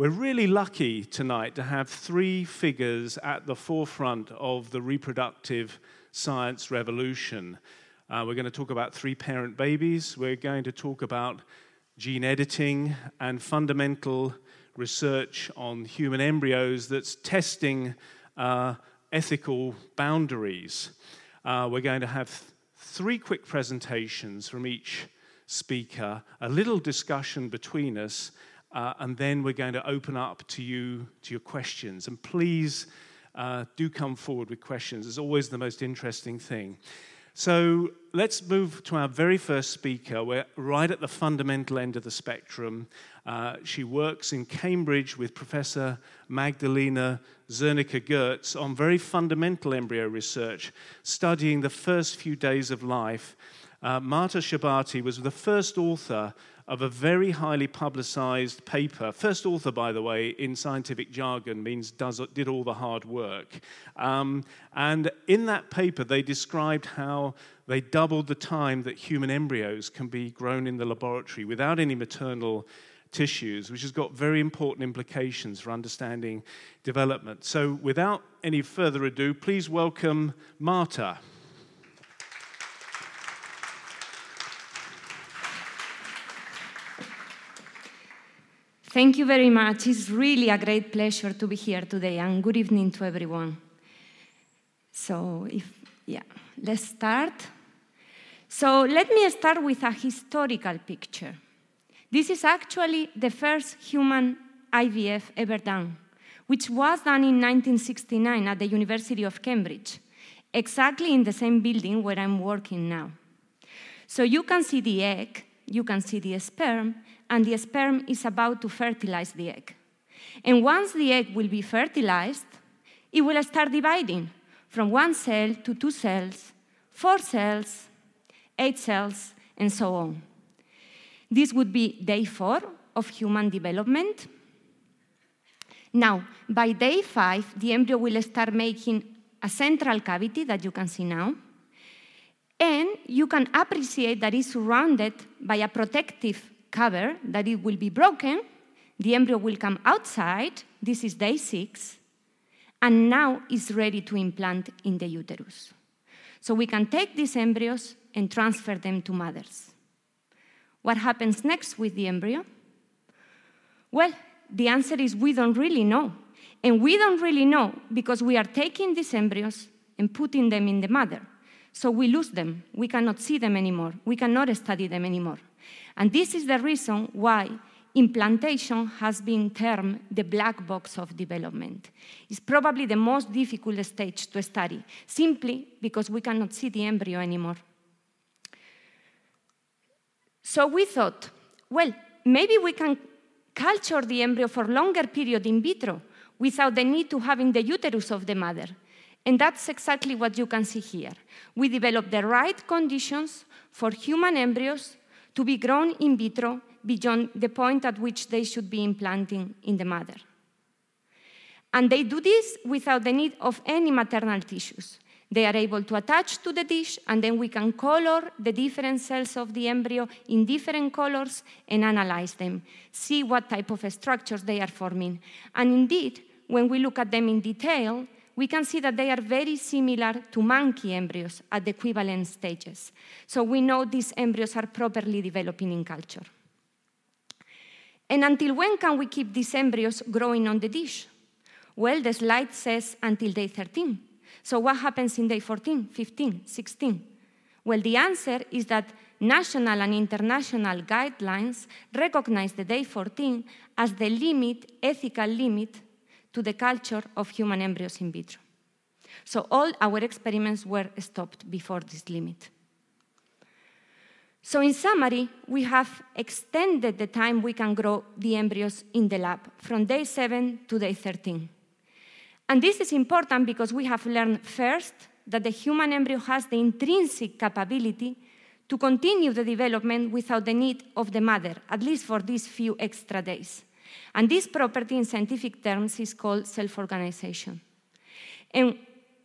We're really lucky tonight to have three figures at the forefront of the reproductive science revolution. Uh, we're going to talk about three parent babies. We're going to talk about gene editing and fundamental research on human embryos that's testing uh, ethical boundaries. Uh, we're going to have th- three quick presentations from each speaker, a little discussion between us, uh, and then we're going to open up to you to your questions. And please uh, do come forward with questions. It's always the most interesting thing. So let's move to our very first speaker. We're right at the fundamental end of the spectrum. Uh, she works in Cambridge with Professor Magdalena Zernicka Goetz on very fundamental embryo research, studying the first few days of life. Uh, Marta Shahbazi was the first author of a very highly publicized paper. First author, by the way, in scientific jargon means does, did all the hard work. Um, and in that paper, they described how they doubled the time that human embryos can be grown in the laboratory without any maternal tissues, which has got very important implications for understanding development. So, without any further ado, please welcome Marta. Thank you very much. It's really a great pleasure to be here today, and good evening to everyone. So, if, yeah, let's start. So, let me start with a historical picture. This is actually the first human IVF ever done, which was done in 1969 at the University of Cambridge, exactly in the same building where I'm working now. So, you can see the egg, you can see the sperm, and the sperm is about to fertilize the egg. And once the egg will be fertilized, it will start dividing from one cell to two cells, four cells, eight cells, and so on. This would be day four of human development. Now, by day five, the embryo will start making a central cavity that you can see now. And you can appreciate that it's surrounded by a protective cover that it will be broken, the embryo will come outside, this is day six, and now it's ready to implant in the uterus. So we can take these embryos and transfer them to mothers. What happens next with the embryo? Well, the answer is we don't really know. And we don't really know because we are taking these embryos and putting them in the mother. So we lose them. We cannot see them anymore. We cannot study them anymore. And this is the reason why implantation has been termed the black box of development. It's probably the most difficult stage to study, simply because we cannot see the embryo anymore. So we thought, well, maybe we can culture the embryo for longer period in vitro without the need to having the uterus of the mother. And that's exactly what you can see here. We developed the right conditions for human embryos to be grown in vitro beyond the point at which they should be implanting in the mother. And they do this without the need of any maternal tissues. They are able to attach to the dish, and then we can color the different cells of the embryo in different colors and analyze them, see what type of structures they are forming. And indeed, when we look at them in detail, we can see that they are very similar to monkey embryos at the equivalent stages. So we know these embryos are properly developing in culture. And until when can we keep these embryos growing on the dish? Well, the slide says until day 13. So what happens in day 14, 15, 16? Well, the answer is that national and international guidelines recognize the day 14 as the limit, ethical limit to the culture of human embryos in vitro. So all our experiments were stopped before this limit. So, in summary, we have extended the time we can grow the embryos in the lab from day 7 to day 13. And this is important because we have learned first that the human embryo has the intrinsic capability to continue the development without the need of the mother, at least for these few extra days. And this property, in scientific terms, is called self organization. And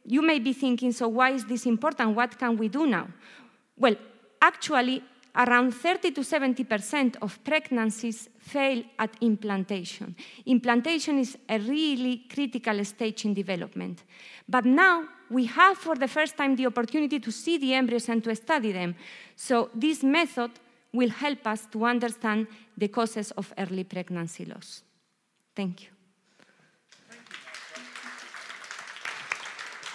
you may be thinking, so why is this important? What can we do now? Well, actually, around 30 to 70% of pregnancies fail at implantation. Implantation is a really critical stage in development. But now we have for the first time the opportunity to see the embryos and to study them. So this method will help us to understand the causes of early pregnancy loss. Thank you.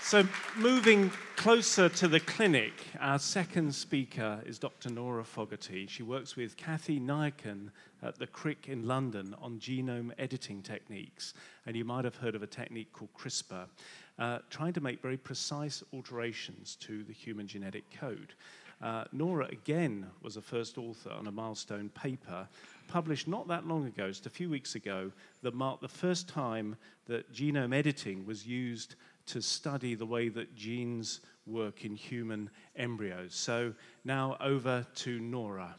So, moving closer to the clinic, our second speaker is Dr. Norah Fogarty. She works with Kathy Niakan at the Crick in London on genome editing techniques. And you might have heard of a technique called CRISPR, uh, trying to make very precise alterations to the human genetic code. Uh, Norah, again, was a first author on a milestone paper published not that long ago, just a few weeks ago, that marked the first time that genome editing was used to study the way that genes work in human embryos. So now over to Norah.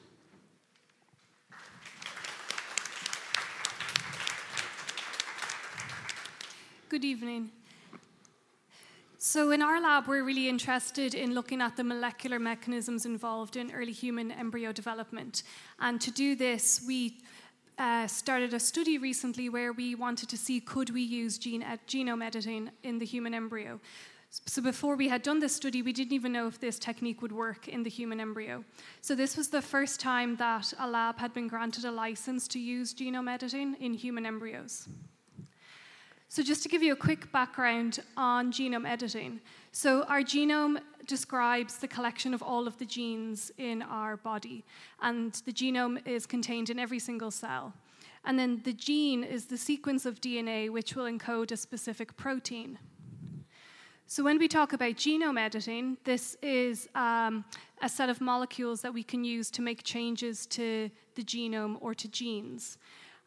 Good evening. So, in our lab, we're really interested in looking at the molecular mechanisms involved in early human embryo development. And to do this, we uh, started a study recently where we wanted to see could we use gene ed- genome editing in the human embryo. So before we had done this study, we didn't even know if this technique would work in the human embryo. So this was the first time that a lab had been granted a license to use genome editing in human embryos. So just to give you a quick background on genome editing. So our genome describes the collection of all of the genes in our body, and the genome is contained in every single cell. And then the gene is the sequence of DNA which will encode a specific protein. So, when we talk about genome editing, this is um, a set of molecules that we can use to make changes to the genome or to genes.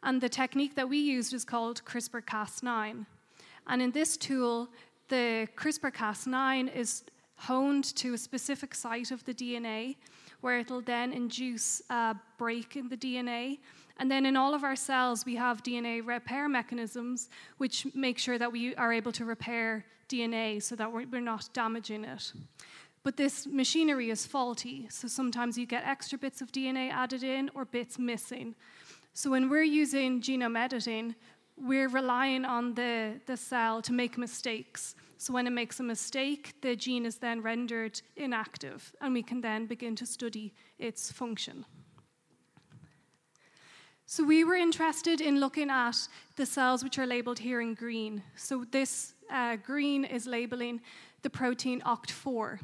And the technique that we used is called CRISPR Cas9. And in this tool, the CRISPR Cas9 is honed to a specific site of the DNA, where it'll then induce a break in the DNA. And then in all of our cells, we have DNA repair mechanisms which make sure that we are able to repair DNA so that we're not damaging it. But this machinery is faulty, so sometimes you get extra bits of DNA added in or bits missing. So when we're using genome editing, we're relying on the, the cell to make mistakes. So when it makes a mistake, the gene is then rendered inactive, and we can then begin to study its function. So we were interested in looking at the cells which are labeled here in green. So this uh, green is labeling the protein OCT4,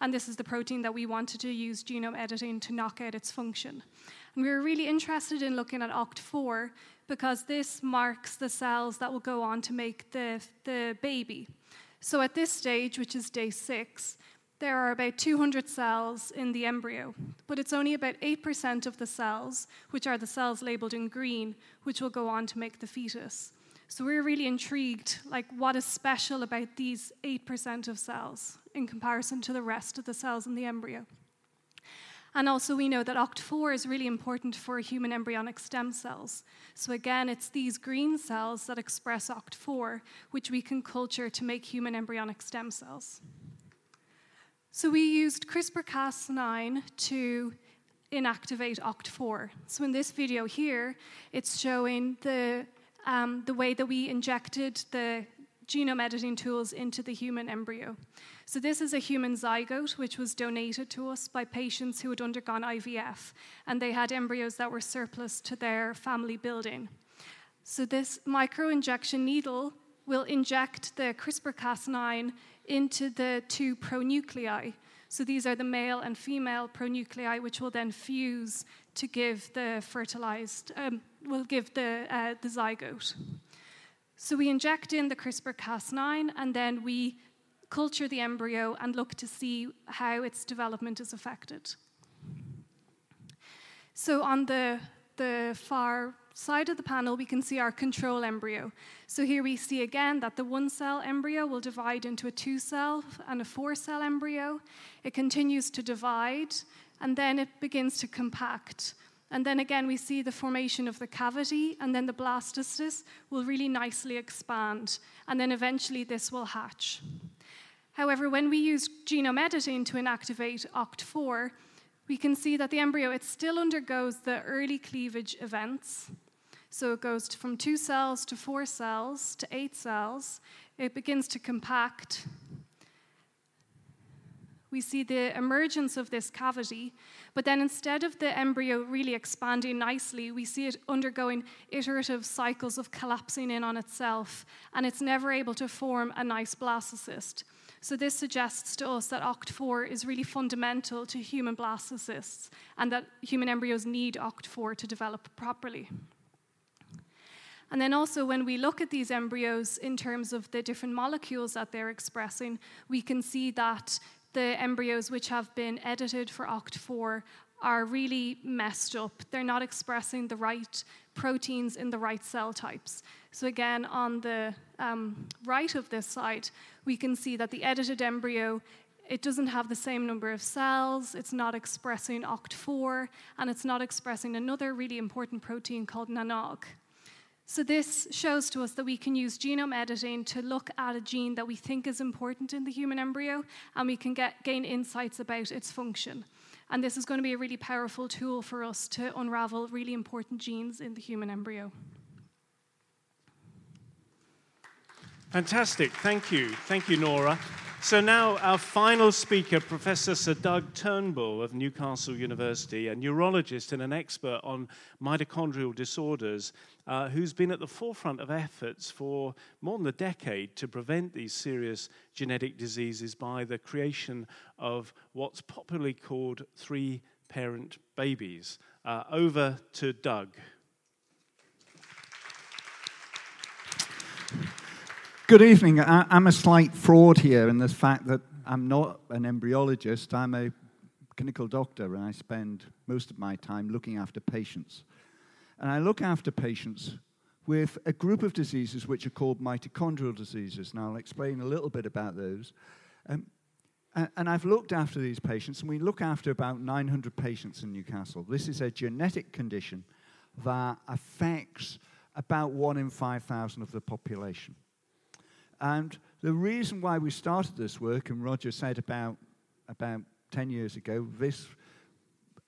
and this is the protein that we wanted to use genome editing to knock out its function. And we were really interested in looking at OCT4 because this marks the cells that will go on to make the, the baby. So at this stage, which is day six, there are about 200 cells in the embryo, but it's only about 8% of the cells, which are the cells labeled in green, which will go on to make the fetus. So we're really intrigued, like what is special about these 8% of cells in comparison to the rest of the cells in the embryo. And also, we know that OCT4 is really important for human embryonic stem cells. So, again, it's these green cells that express OCT4, which we can culture to make human embryonic stem cells. So, we used CRISPR Cas9 to inactivate OCT4. So, in this video here, it's showing the, um, the way that we injected the genome editing tools into the human embryo. So, this is a human zygote which was donated to us by patients who had undergone IVF, and they had embryos that were surplus to their family building. So, this micro injection needle will inject the CRISPR Cas9 into the two pronuclei. So, these are the male and female pronuclei, which will then fuse to give the fertilized, um, will give the, uh, the zygote. So, we inject in the CRISPR Cas9 and then we culture the embryo and look to see how its development is affected. So on the, the far side of the panel, we can see our control embryo. So here we see again that the one cell embryo will divide into a two cell and a four cell embryo. It continues to divide and then it begins to compact. And then again, we see the formation of the cavity, and then the blastocystis will really nicely expand. And then eventually, this will hatch. However, when we use genome editing to inactivate OCT4, we can see that the embryo, it still undergoes the early cleavage events. So it goes from two cells to four cells to eight cells. It begins to compact. We see the emergence of this cavity, but then instead of the embryo really expanding nicely, we see it undergoing iterative cycles of collapsing in on itself, and it's never able to form a nice blastocyst. So, this suggests to us that OCT4 is really fundamental to human blastocysts and that human embryos need OCT4 to develop properly. And then also, when we look at these embryos in terms of the different molecules that they're expressing, we can see that the embryos which have been edited for OCT4 are really messed up. They're not expressing the right proteins in the right cell types. So, again, on the um, right of this slide, we can see that the edited embryo. It doesn't have the same number of cells, it's not expressing OCT4, and it's not expressing another really important protein called NANOG. So, this shows to us that we can use genome editing to look at a gene that we think is important in the human embryo, and we can get, gain insights about its function. And this is going to be a really powerful tool for us to unravel really important genes in the human embryo. Fantastic. Thank you. Thank you, Norah. So now our final speaker, Professor Sir Doug Turnbull of Newcastle University, a neurologist and an expert on mitochondrial disorders, uh, who's been at the forefront of efforts for more than a decade to prevent these serious genetic diseases by the creation of what's popularly called three-parent babies. Uh, over to Doug. Good evening. I, am a slight fraud here in the fact that I'm not an embryologist. I'm a clinical doctor, and I spend most of my time looking after patients. And I look after patients with a group of diseases which are called mitochondrial diseases. Now, I'll explain a little bit about those. Um, and I've looked after these patients, and we look after about 900 patients in Newcastle. This is a genetic condition that affects about one in 5,000 of the population. And the reason why we started this work, and Roger said about, about 10 years ago, this,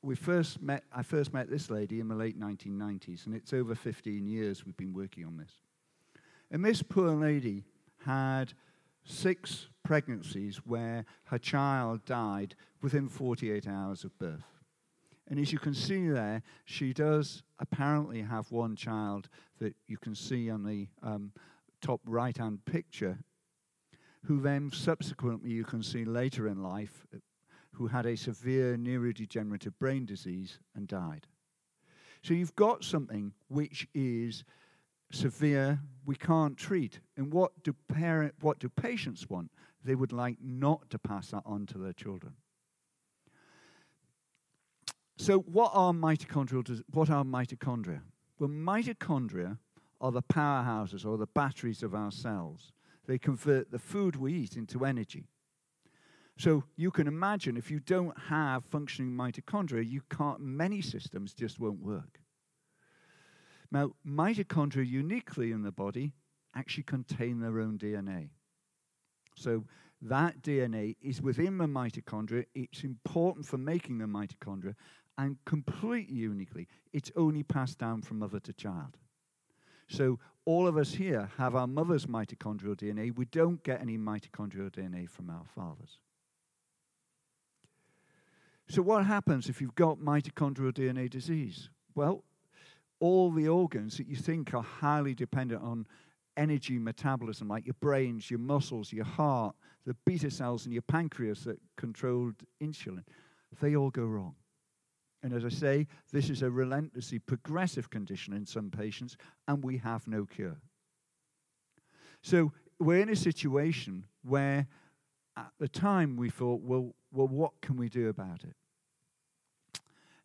we first met, I first met this lady in the late 1990s, and it's over 15 years we've been working on this. And this poor lady had six pregnancies where her child died within 48 hours of birth. And as you can see there, she does apparently have one child that you can see on the um, top right hand picture, who then subsequently you can see later in life, who had a severe neurodegenerative brain disease and died. So you've got something which is severe, we can't treat. And what do, parent, what do patients want? They would like not to pass that on to their children. So, what are mitochondrial? What are mitochondria? Well, mitochondria are the powerhouses or the batteries of our cells. They convert the food we eat into energy. So you can imagine if you don't have functioning mitochondria, you can't, many systems just won't work. Now, mitochondria uniquely in the body actually contain their own DNA. So that DNA is within the mitochondria. It's important for making the mitochondria, and completely uniquely, it's only passed down from mother to child. So all of us here have our mother's mitochondrial DNA. We don't get any mitochondrial DNA from our fathers. So what happens if you've got mitochondrial DNA disease? Well, all the organs that you think are highly dependent on energy metabolism, like your brains, your muscles, your heart, the beta cells in your pancreas that control insulin, they all go wrong. And as I say, this is a relentlessly progressive condition in some patients, and we have no cure. So we're in a situation where at the time we thought, well, well what can we do about it?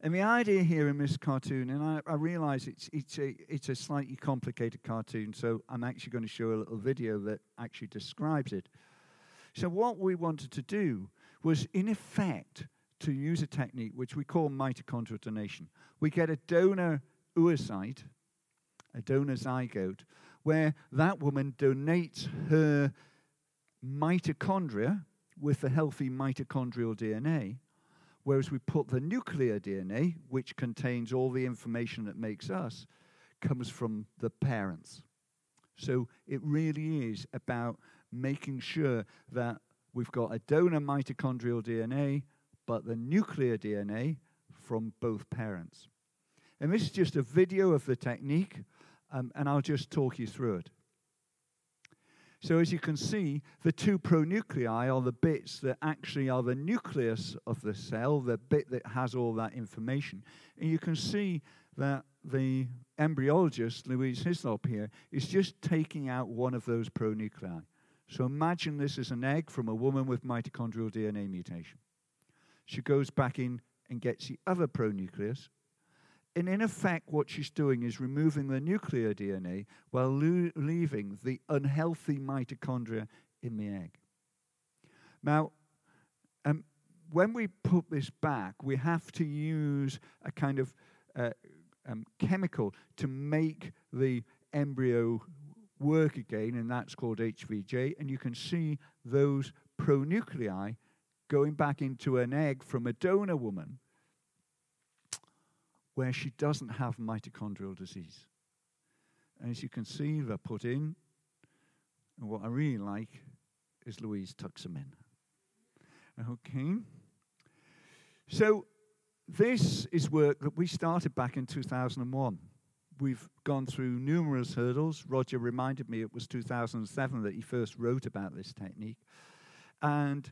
And the idea here in this cartoon, and I, I realize it's, it's, a, it's a slightly complicated cartoon, so I'm actually going to show a little video that actually describes it. So, what we wanted to do was, in effect, to use a technique which we call mitochondrial donation. We get a donor oocyte, a donor zygote, where that woman donates her mitochondria with the healthy mitochondrial DNA. Whereas we put the nuclear DNA, which contains all the information that makes us, comes from the parents. So it really is about making sure that we've got a donor mitochondrial DNA, but the nuclear DNA from both parents. And this is just a video of the technique, um, and I'll just talk you through it. So, as you can see, the two pronuclei are the bits that actually are the nucleus of the cell, the bit that has all that information. And you can see that the embryologist, Louise Hyslop here, is just taking out one of those pronuclei. So imagine this is an egg from a woman with mitochondrial DNA mutation. She goes back in and gets the other pronucleus. And in effect, what she's doing is removing the nuclear DNA while lo- leaving the unhealthy mitochondria in the egg. Now, um, when we put this back, we have to use a kind of uh, um, chemical to make the embryo work again, and that's called HVJ. And you can see those pronuclei going back into an egg from a donor woman where she doesn't have mitochondrial disease. As you can see, they're put in. And what I really like is Louise tucks them in. Okay. So this is work that we started back in 2001. We've gone through numerous hurdles. Roger reminded me it was 2007 that he first wrote about this technique. And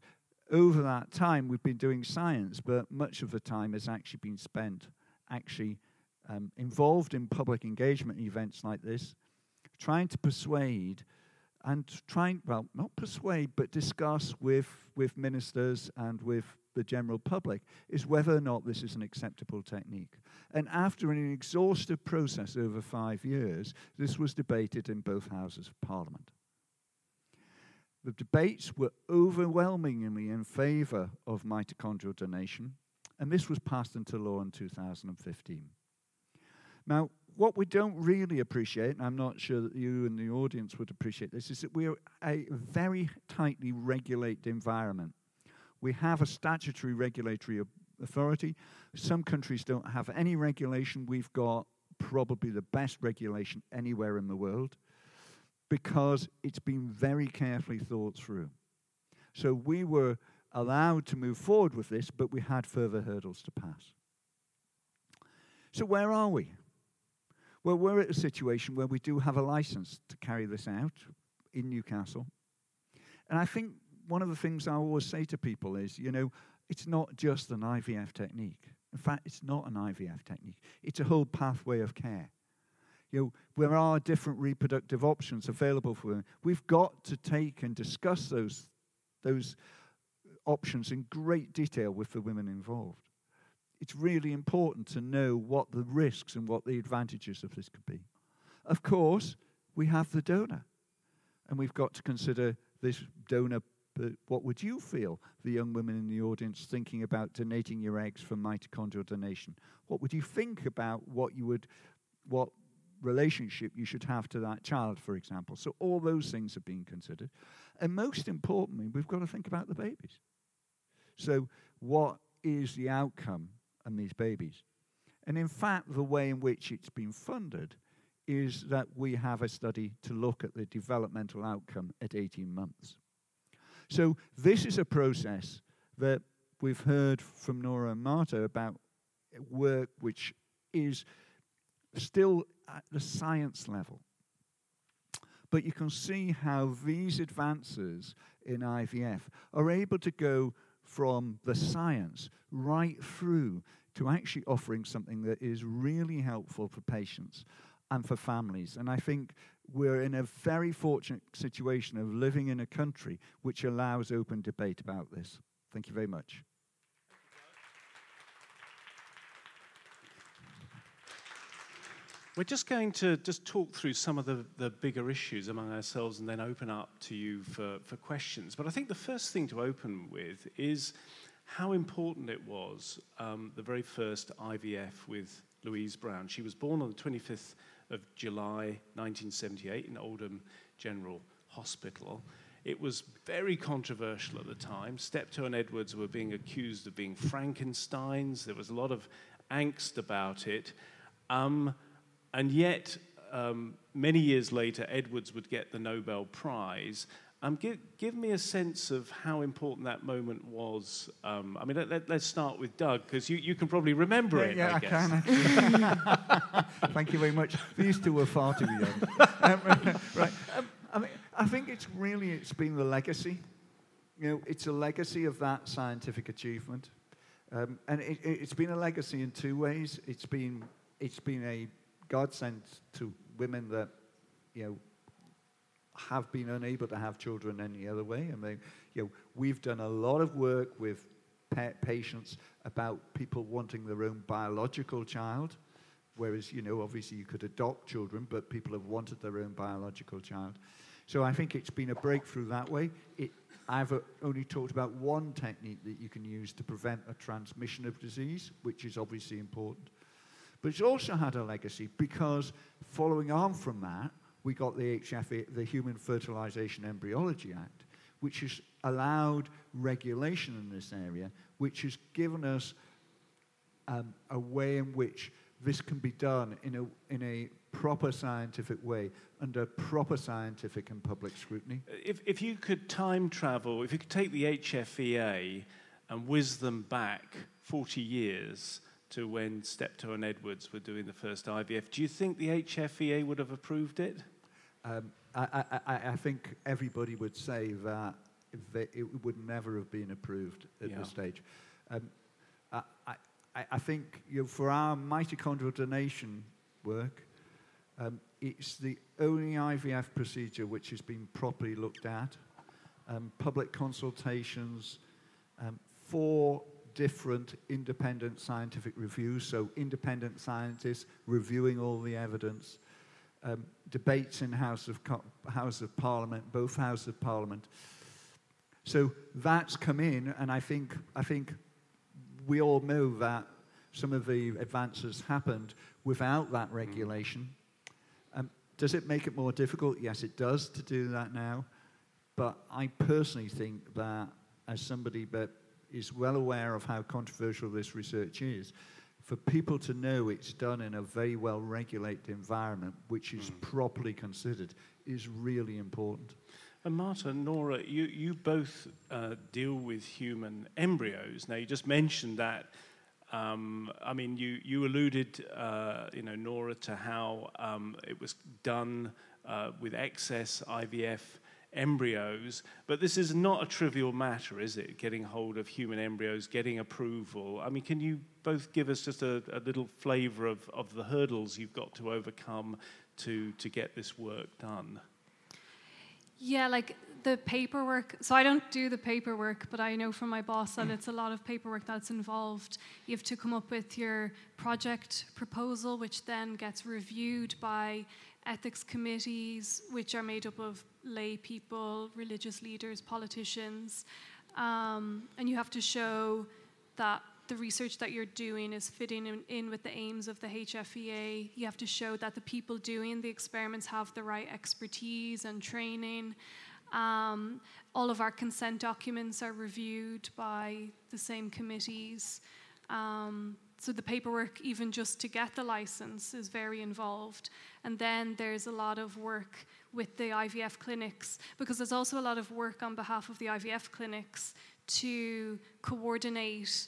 over that time, we've been doing science, but much of the time has actually been spent actually um, involved in public engagement events like this, trying to persuade and trying, well, not persuade, but discuss with, with ministers and with the general public is whether or not this is an acceptable technique. And after an exhaustive process over five years, this was debated in both houses of parliament. The debates were overwhelmingly in favour of mitochondrial donation, and this was passed into law in 2015. Now, what we don't really appreciate, and I'm not sure that you and the audience would appreciate this, is that we're a very tightly regulated environment. We have a statutory regulatory authority. Some countries don't have any regulation. We've got probably the best regulation anywhere in the world because it's been very carefully thought through. So we were allowed to move forward with this, but we had further hurdles to pass. So, where are we? Well, we're at a situation where we do have a license to carry this out in Newcastle. And I think one of the things I always say to people is, you know, it's not just an IVF technique. In fact, it's not an IVF technique, it's a whole pathway of care. You know, there are different reproductive options available for women. We've got to take and discuss those, those options in great detail with the women involved. It's really important to know what the risks and what the advantages of this could be. Of course, we have the donor, and we've got to consider this donor. But what would you feel, the young women in the audience, thinking about donating your eggs for mitochondrial donation? What would you think about what you would, what relationship you should have to that child, for example? So all those things are being considered, and most importantly, we've got to think about the babies. So, what is the outcome on these babies? And in fact, the way in which it's been funded is that we have a study to look at the developmental outcome at 18 months. So, this is a process that we've heard from Norah and Marta about work which is still at the science level. But you can see how these advances in IVF are able to go from the science right through to actually offering something that is really helpful for patients and for families. And I think we're in a very fortunate situation of living in a country which allows open debate about this. Thank you very much. We're just going to just talk through some of the, the bigger issues among ourselves and then open up to you for, for questions. But I think the first thing to open with is how important it was, um, the very first IVF with Louise Brown. She was born on the 25th of July 1978 in Oldham General Hospital. It was very controversial at the time. Steptoe and Edwards were being accused of being Frankensteins. There was a lot of angst about it. Um, and yet, um, many years later, Edwards would get the Nobel Prize. Um, give, give, me a sense of how important that moment was. Um, I mean, let, us let, start with Doug, because you, you can probably remember yeah, it. Yeah, I, I can. Thank you very much. These two were far too young. Um, right. Um, I mean, I think it's really it's been the legacy. You know, it's a legacy of that scientific achievement, um, and it, has been a legacy in two ways. It's been it's been a godsend to women that you know have been unable to have children any other way. I mean, you know, we've done a lot of work with patients about people wanting their own biological child, whereas, you know, obviously you could adopt children, but people have wanted their own biological child. So I think it's been a breakthrough that way. It, I've uh, only talked about one technique that you can use to prevent a transmission of disease, which is obviously important. But it's also had a legacy because following on from that, we got the HFA, the Human Fertilization Embryology Act, which has allowed regulation in this area, which has given us um, a way in which this can be done in a, in a proper scientific way under proper scientific and public scrutiny. If, if you could time travel, if you could take the HFEA and whiz them back 40 years to when Steptoe and Edwards were doing the first IVF, do you think the HFEA would have approved it? Um, I, I, I, think everybody would say that it would never have been approved at yeah. this stage. Um, I, I, I, think you know, for our mitochondrial donation work, um, it's the only IVF procedure which has been properly looked at. Um, public consultations, um, four different independent scientific reviews, so independent scientists reviewing all the evidence, um, debates in House of, House of Parliament, both Houses of Parliament. So that's come in, and I think, I think we all know that some of the advances happened without that mm. regulation. Um, does it make it more difficult? Yes, it does to do that now. But I personally think that, as somebody that is well aware of how controversial this research is, for people to know it's done in a very well regulated environment, which is mm. properly considered, is really important. And Marta, Norah, you, you both uh, deal with human embryos. Now, you just mentioned that. Um, I mean, you, you alluded, uh, you know, Norah, to how um, it was done uh, with excess IVF embryos. But this is not a trivial matter, is it? Getting hold of human embryos, getting approval. I mean, can you both give us just a, a little flavor of, of the hurdles you've got to overcome to, to get this work done? Yeah, like the paperwork. So I don't do the paperwork, but I know from my boss that it's a lot of paperwork that's involved. You have to come up with your project proposal, which then gets reviewed by ethics committees, which are made up of lay people, religious leaders, politicians. Um, and you have to show that the research that you're doing is fitting in, in, with the aims of the HFEA. You have to show that the people doing the experiments have the right expertise and training. Um, all of our consent documents are reviewed by the same committees. Um, so the paperwork, even just to get the license, is very involved. And then there's a lot of work with the IVF clinics because there's also a lot of work on behalf of the IVF clinics to coordinate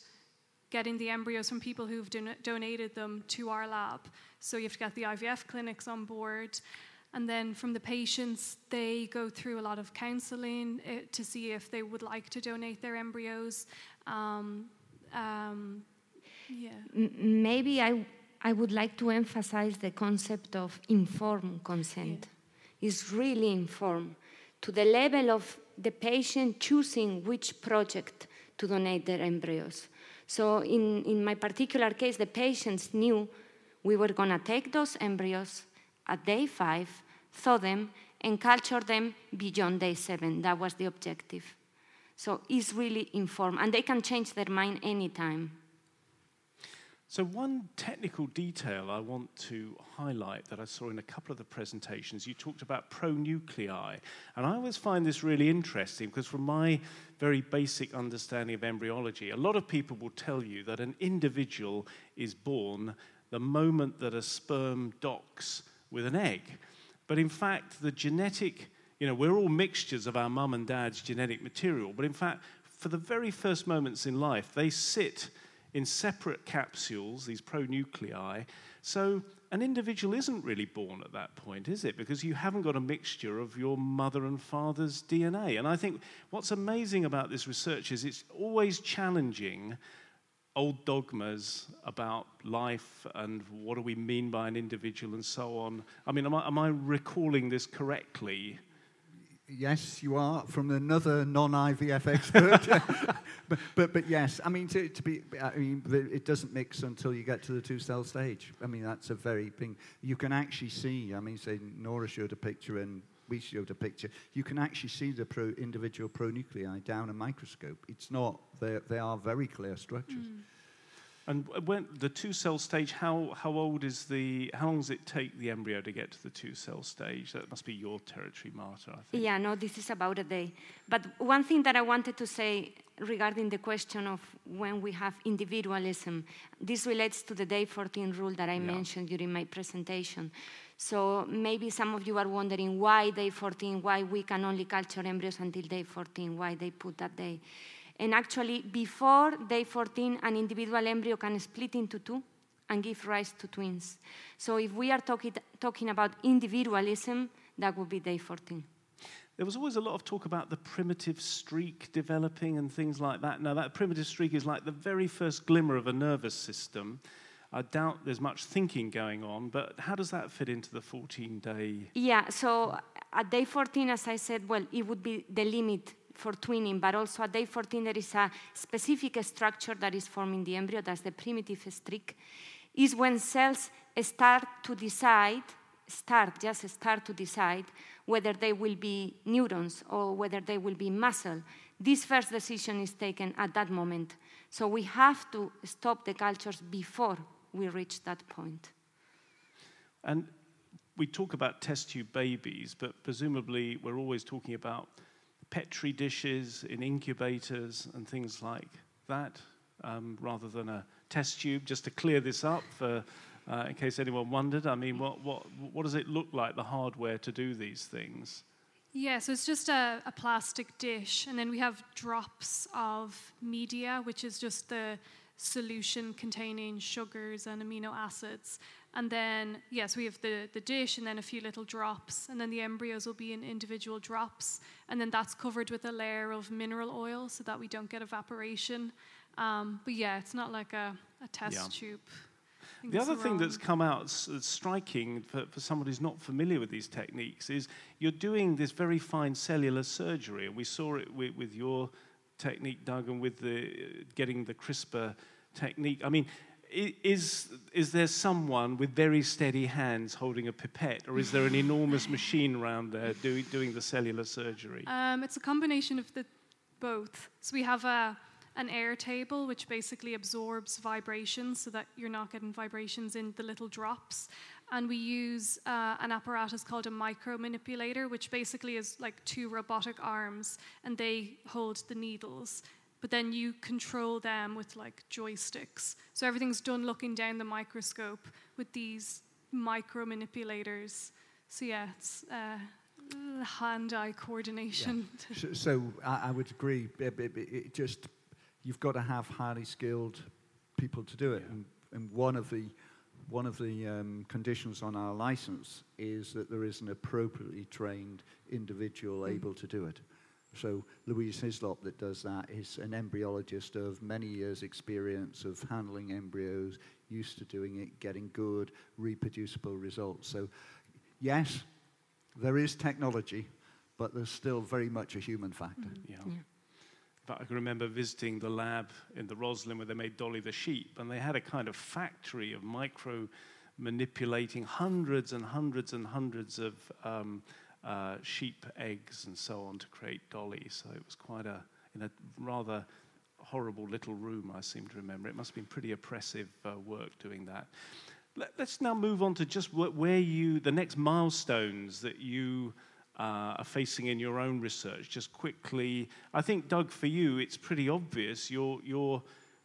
getting the embryos from people who've don- donated them to our lab. So you have to get the IVF clinics on board. And then from the patients, they go through a lot of counseling uh, to see if they would like to donate their embryos. Um, um, yeah. Maybe I, I would like to emphasize the concept of informed consent. Yeah. It's really informed to the level of the patient choosing which project to donate their embryos. So, in, in my particular case, the patients knew we were going to take those embryos at day five, thaw them, and culture them beyond day seven. That was the objective. So, it's really informed, and they can change their mind anytime. So, one technical detail I want to highlight that I saw in a couple of the presentations, you talked about pronuclei. And I always find this really interesting because, from my very basic understanding of embryology, a lot of people will tell you that an individual is born the moment that a sperm docks with an egg. But in fact, the genetic, you know, we're all mixtures of our mum and dad's genetic material. But in fact, for the very first moments in life, they sit in separate capsules, these pronuclei. So an individual isn't really born at that point, is it? Because you haven't got a mixture of your mother and father's DNA. And I think what's amazing about this research is it's always challenging old dogmas about life and what do we mean by an individual and so on. I mean, am I, am I recalling this correctly? Yes, you are from another non-IVF expert. but, but, but yes, I mean to, to be, I mean it doesn't mix until you get to the two-cell stage. I mean that's a very thing. You can actually see. I mean, say Norah showed a picture and we showed a picture. You can actually see the pro, individual pronuclei down a microscope. It's not. They they are very clear structures. Mm. And when the two cell stage, how, how old is the, how long does it take the embryo to get to the two cell stage? That must be your territory, Marta, I think. Yeah, no, this is about a day. But one thing that I wanted to say regarding the question of when we have individualism, this relates to the day 14 rule that I yeah. mentioned during my presentation. So maybe some of you are wondering why day 14, why we can only culture embryos until day 14, why they put that day. And actually, before day 14, an individual embryo can split into two and give rise to twins. So if we are talking, talking about individualism, that would be day 14. There was always a lot of talk about the primitive streak developing and things like that. Now, that primitive streak is like the very first glimmer of a nervous system. I doubt there's much thinking going on, but how does that fit into the 14 day? Yeah, so at day 14, as I said, well, it would be the limit for twinning, but also at day 14 there is a specific structure that is forming the embryo, that's the primitive streak, is when cells start to decide, start, just start to decide whether they will be neurons or whether they will be muscle. This first decision is taken at that moment. So we have to stop the cultures before we reach that point. And we talk about test tube babies, but presumably we're always talking about petri dishes in incubators and things like that, um, rather than a test tube. Just to clear this up, for, uh, in case anyone wondered, I mean, what, what, what does it look like, the hardware to do these things? Yeah, so it's just a, a, plastic dish, and then we have drops of media, which is just the solution containing sugars and amino acids. And then, yes, we have the, the dish and then a few little drops. And then the embryos will be in individual drops. And then that's covered with a layer of mineral oil so that we don't get evaporation. Um, but yeah, it's not like a, a test yeah. tube. The other thing that's come out striking for, for somebody who's not familiar with these techniques is you're doing this very fine cellular surgery. And we saw it with, with your technique, Doug, and with the, uh, getting the CRISPR technique. I mean, is, is there someone with very steady hands holding a pipette, or is there an enormous machine around there do, doing the cellular surgery? Um, it's a combination of the both. So we have a, an air table, which basically absorbs vibrations so that you're not getting vibrations in the little drops. And we use uh, an apparatus called a micro manipulator, which basically is like two robotic arms, and they hold the needles but then you control them with like joysticks. So everything's done looking down the microscope with these micro manipulators. So yeah, it's uh, hand-eye coordination. Yeah. so, so I, I, would agree. It, it, it, just you've got to have highly skilled people to do it, yeah. and, and, one of the one of the um, conditions on our license is that there is an appropriately trained individual mm. able to do it. So Louise Hyslop that does that is an embryologist of many years' experience of handling embryos, used to doing it, getting good, reproducible results. So yes, there is technology, but there's still very much a human factor. Mm-hmm. Yeah. yeah. But I can remember visiting the lab in the Roslin where they made Dolly the sheep, and they had a kind of factory of micro manipulating hundreds and hundreds and hundreds of um, uh, sheep eggs and so on to create dolly. So it was quite a, in a rather horrible little room, I seem to remember. It must have been pretty oppressive uh, work doing that. Let, us now move on to just where you, the next milestones that you uh, are facing in your own research. Just quickly, I think, Doug, for you, it's pretty obvious. You're, you're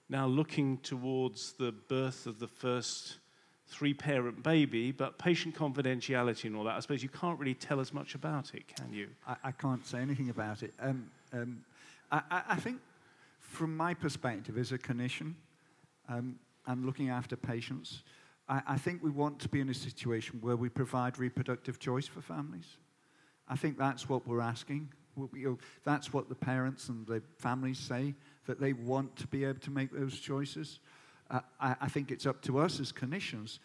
now looking towards the birth of the first three parent baby, but patient confidentiality and all that, I suppose you can't really tell us much about it, can you? I, I can't say anything about it. Um, um, I, I, think, from my perspective as a clinician um, and looking after patients, I, I think we want to be in a situation where we provide reproductive choice for families. I think that's what we're asking. That's what the parents and the families say, that they want to be able to make those choices. I, I, think it's up to us as clinicians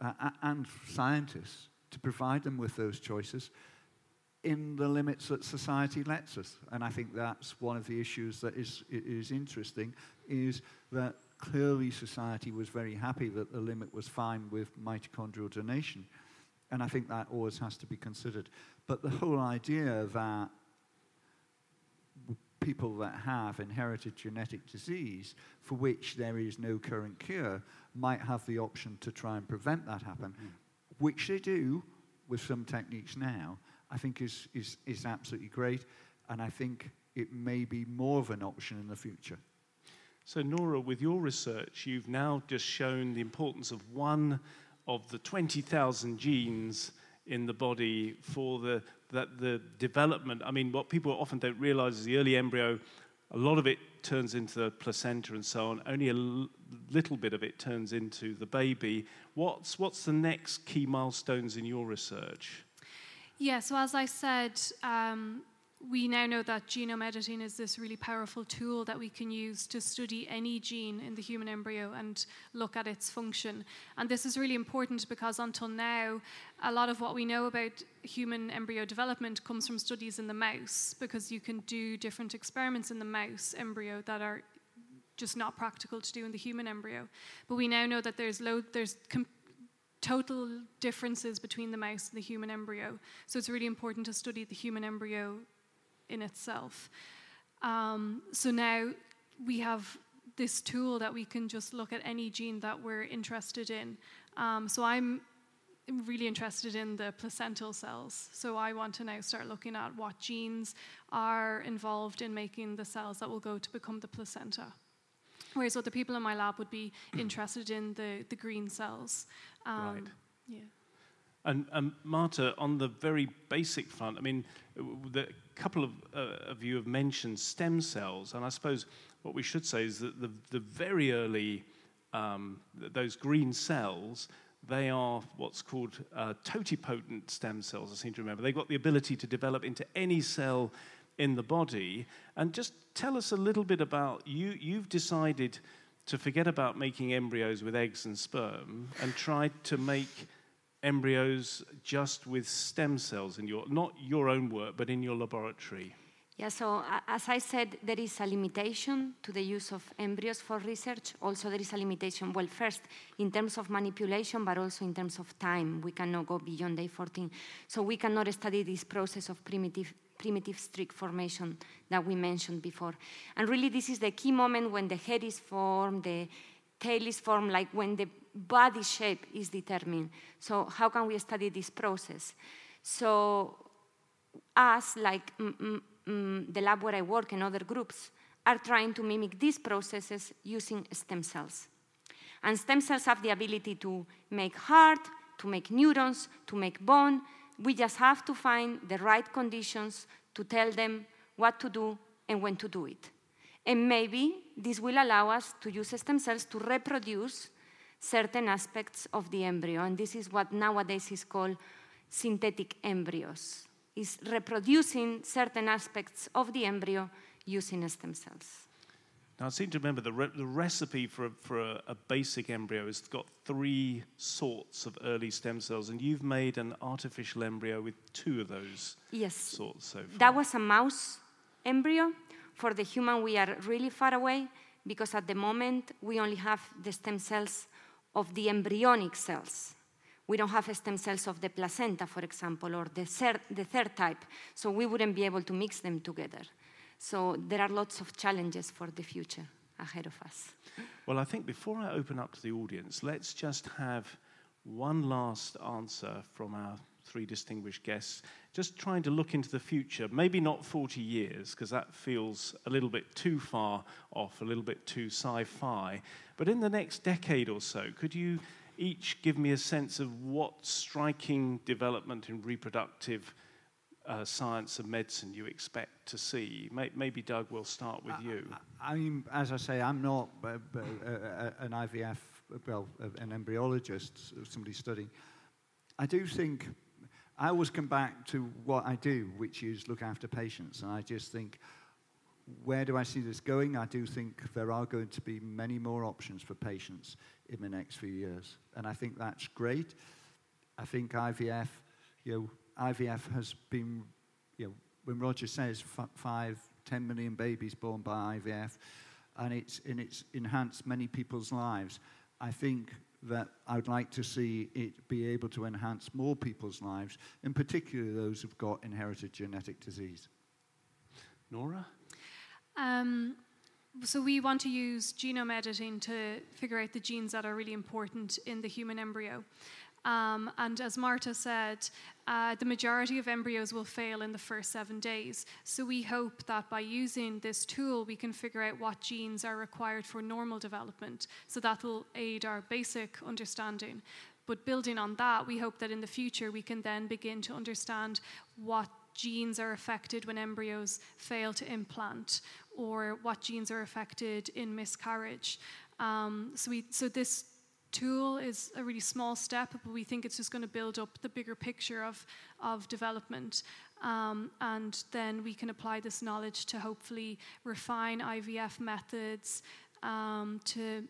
uh, and scientists to provide them with those choices in the limits that society lets us. And I think that's one of the issues that is, is interesting, is that clearly society was very happy that the limit was fine with mitochondrial donation. And I think that always has to be considered. But the whole idea that people that have inherited genetic disease for which there is no current cure might have the option to try and prevent that happen, mm. which they do with some techniques now, I think is, is, is absolutely great. And I think it may be more of an option in the future. So, Norah, with your research, you've now just shown the importance of one of the 20,000 genes in the body for the, that the development. I mean, what people often don't realize is the early embryo, a lot of it turns into the placenta and so on. Only a l- little bit of it turns into the baby. What's, what's the next key milestones in your research? Yeah, so as I said, um, we now know that genome editing is this really powerful tool that we can use to study any gene in the human embryo and look at its function. And this is really important because until now, a lot of what we know about human embryo development comes from studies in the mouse, because you can do different experiments in the mouse embryo that are just not practical to do in the human embryo. But we now know that there's there's total differences between the mouse and the human embryo. So it's really important to study the human embryo in itself. Um, so now we have this tool that we can just look at any gene that we're interested in. Um, so I'm really interested in the placental cells. So I want to now start looking at what genes are involved in making the cells that will go to become the placenta. Whereas other people in my lab would be interested in the, the green cells. Um, right. Yeah. And, and Marta, on the very basic front, I mean, the couple of, uh, of you have mentioned stem cells, and I suppose what we should say is that the, the very early, um, those green cells, they are what's called uh, totipotent stem cells, I seem to remember. They've got the ability to develop into any cell in the body. And just tell us a little bit about you. You've decided to forget about making embryos with eggs and sperm and tried to make embryos just with stem cells in your, not your own work, but in your laboratory? Yeah, so as I said, there is a limitation to the use of embryos for research. Also, there is a limitation, well, first, in terms of manipulation, but also in terms of time. We cannot go beyond day 14. So, we cannot study this process of primitive, primitive streak formation that we mentioned before. And really, this is the key moment when the head is formed, the tail is formed, like when the body shape is determined. So how can we study this process? So us, like mm, mm, the lab where I work and other groups, are trying to mimic these processes using stem cells. And stem cells have the ability to make heart, to make neurons, to make bone. We just have to find the right conditions to tell them what to do and when to do it. And maybe this will allow us to use stem cells to reproduce certain aspects of the embryo. And this is what nowadays is called synthetic embryos, is reproducing certain aspects of the embryo using stem cells. Now, I seem to remember the, re- the recipe for, a, for a, a, basic embryo has got three sorts of early stem cells, and you've made an artificial embryo with two of those yes. sorts so far. That was a mouse embryo. For the human, we are really far away because at the moment we only have the stem cells of the embryonic cells. We don't have stem cells of the placenta, for example, or the, third, the third type, so we wouldn't be able to mix them together. So there are lots of challenges for the future. ahead of us. Well, I think before I open up to the audience, let's just have one last answer from our three distinguished guests, just trying to look into the future. Maybe not 40 years, because that feels a little bit too far off, a little bit too sci fi. But in the next decade or so, could you each give me a sense of what striking development in reproductive uh, science and medicine you expect to see? Maybe, Doug, we'll start with you. I, mean, as I say, I'm not uh, uh, an IVF, well, an embryologist, somebody studying. I do think I always come back to what I do, which is look after patients. And I just think, where do I see this going? I do think there are going to be many more options for patients in the next few years. And I think that's great. I think IVF, you know, IVF has been, you know, when Roger says f- five, 10 million babies born by IVF, and it's, and it's enhanced many people's lives. I think that I'd like to see it be able to enhance more people's lives, in particular those who've got inherited genetic disease. Norah? Um, so we want to use genome editing to figure out the genes that are really important in the human embryo. Um, and as Marta said, uh, the majority of embryos will fail in the first seven days. So we hope that by using this tool, we can figure out what genes are required for normal development. So that will aid our basic understanding. But building on that, we hope that in the future we can then begin to understand what genes are affected when embryos fail to implant or what genes are affected in miscarriage. Um, so, we, so this tool is a really small step, but we think it's just going to build up the bigger picture of, of development. Um, and then we can apply this knowledge to hopefully refine IVF methods, um, to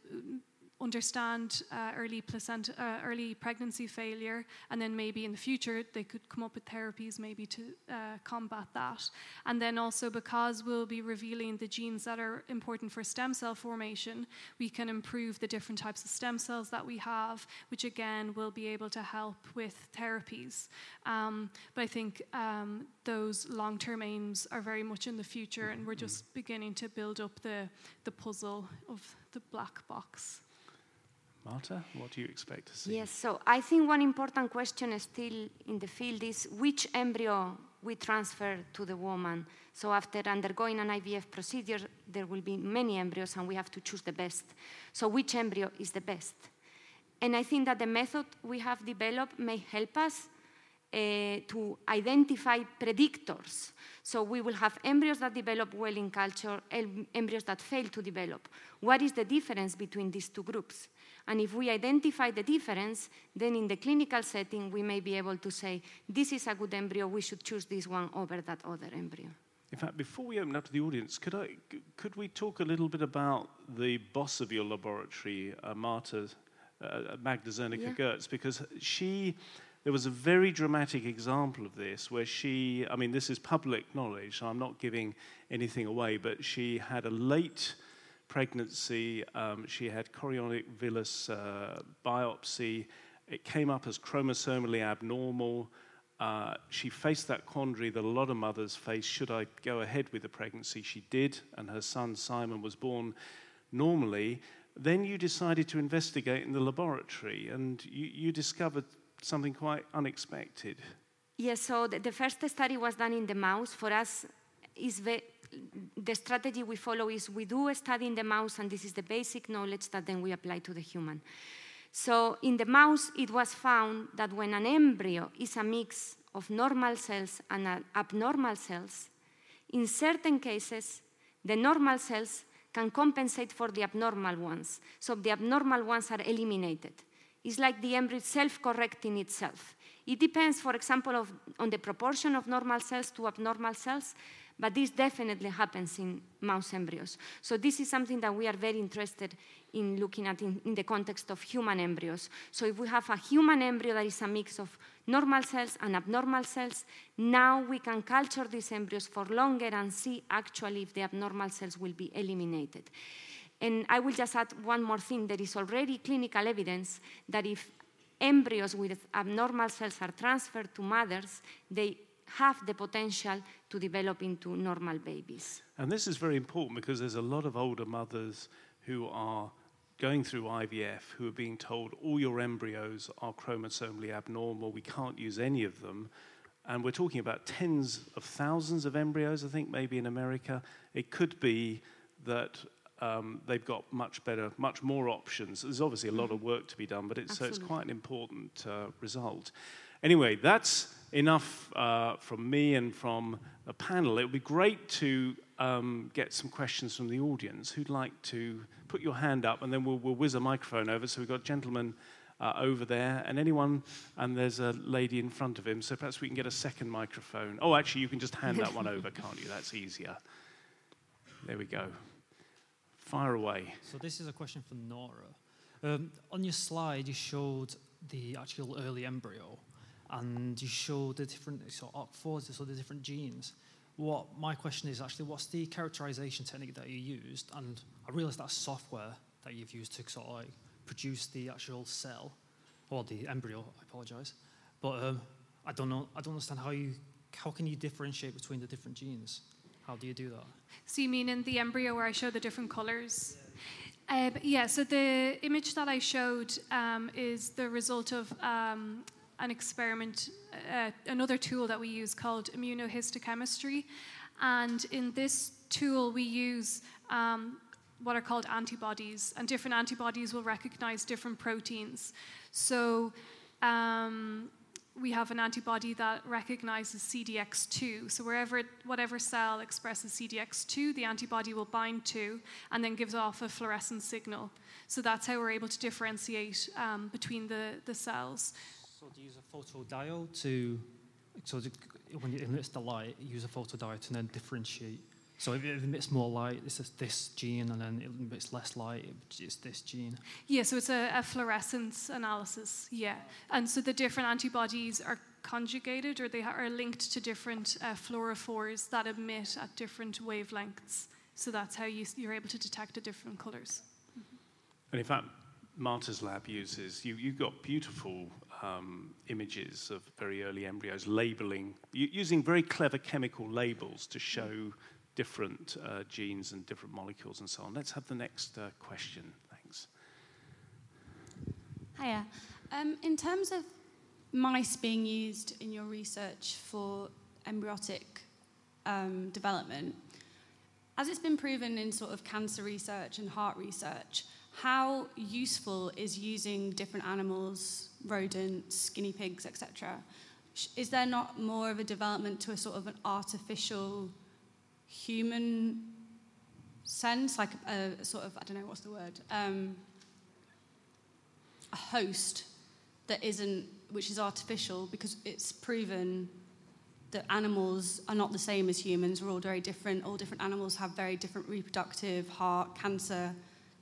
understand uh, early placenta, uh, early pregnancy failure, and then maybe in the future they could come up with therapies maybe to uh, combat that. And then also because we'll be revealing the genes that are important for stem cell formation, we can improve the different types of stem cells that we have, which again will be able to help with therapies. Um, but I think um, those long-term aims are very much in the future, and we're just beginning to build up the the puzzle of the black box. Marta, what do you expect to see? Yes, so I think one important question still in the field is which embryo we transfer to the woman. So after undergoing an IVF procedure, there will be many embryos and we have to choose the best. So which embryo is the best? And I think that the method we have developed may help us uh, to identify predictors. So we will have embryos that develop well in culture, embryos that fail to develop. What is the difference between these two groups? And if we identify the difference, then in the clinical setting, we may be able to say, this is a good embryo, we should choose this one over that other embryo. In fact, before we open up to the audience, could, I, could we talk a little bit about the boss of your laboratory, uh, Marta, uh, Magda Zernicka-Goetz, because she there was a very dramatic example of this where she, I mean, this is public knowledge, so I'm not giving anything away, but she had a late pregnancy. Um, she had chorionic villus uh, biopsy. It came up as chromosomally abnormal. Uh, she faced that quandary that a lot of mothers face should I go ahead with the pregnancy? She did, and her son Simon was born normally. Then you decided to investigate in the laboratory, and you, you discovered something quite unexpected. Yes, so the, the, first study was done in the mouse. For us, is the, the strategy we follow is we do a study in the mouse, and this is the basic knowledge that then we apply to the human. So in the mouse, it was found that when an embryo is a mix of normal cells and abnormal cells, in certain cases, the normal cells can compensate for the abnormal ones. So the abnormal ones are eliminated. It's like the embryo self-correcting itself. It depends, for example, of, on the proportion of normal cells to abnormal cells, but this definitely happens in mouse embryos. So this is something that we are very interested in looking at in, in, the context of human embryos. So if we have a human embryo that is a mix of normal cells and abnormal cells, now we can culture these embryos for longer and see actually if the abnormal cells will be eliminated. And I will just add one more thing. There is already clinical evidence that if embryos with abnormal cells are transferred to mothers, they have the potential to develop into normal babies. And this is very important because there's a lot of older mothers who are going through IVF who are being told all your embryos are chromosomally abnormal, we can't use any of them. And we're talking about tens of thousands of embryos, I think, maybe in America. It could be that um, they've got much better, much more options. There's obviously a lot of work to be done, but it's, so it's quite an important uh, result. Anyway, that's enough uh, from me and from the panel. It would be great to um, get some questions from the audience. Who'd like to put your hand up, and then we'll, we'll whiz a microphone over. So we've got a gentleman uh, over there, and anyone, and there's a lady in front of him. So perhaps we can get a second microphone. Oh, actually, you can just hand that one over, can't you? That's easier. There we go. Fire away. So this is a question for Norah. Um, on your slide, you showed the actual early embryo, and you show the different so OCT4, so the different genes. What my question is actually, what's the characterization technique that you used? And I realize that's software that you've used to sort of like produce the actual cell or the embryo. I apologize, but um, I don't know. I don't understand how you how can you differentiate between the different genes? How do you do that? So you mean in the embryo where I show the different colors? Uh, yeah, so the image that I showed um, is the result of um, an experiment, uh, another tool that we use called immunohistochemistry. And in this tool, we use um, what are called antibodies, and different antibodies will recognize different proteins. So um, we have an antibody that recognizes CDX2. So wherever whatever cell expresses CDX2, the antibody will bind to and then gives off a fluorescent signal. So that's how we're able to differentiate um, between the, the cells. So do you use a photodiode to, so when it emits the light, you use a photodiode to then differentiate so if it emits more light, it's this gene, and then it emits less light, it's this gene. Yeah, so it's a, a fluorescence analysis. Yeah, and so the different antibodies are conjugated, or they are linked to different uh, fluorophores that emit at different wavelengths. So that's how you, you're able to detect the different colors. Mm-hmm. And in fact, Marta's lab uses you. You've got beautiful um, images of very early embryos, labeling using very clever chemical labels to show different uh, genes and different molecules and so on. Let's have the next uh, question. Thanks. Hiya. Um, in terms of mice being used in your research for embryotic um, development, as it's been proven in sort of cancer research and heart research, how useful is using different animals, rodents, guinea pigs, etc.? Is there not more of a development to a sort of an artificial human sense, like a, sort of, I don't know, what's the word? Um, a host that isn't, which is artificial because it's proven that animals are not the same as humans. We're all very different. All different animals have very different reproductive, heart, cancer,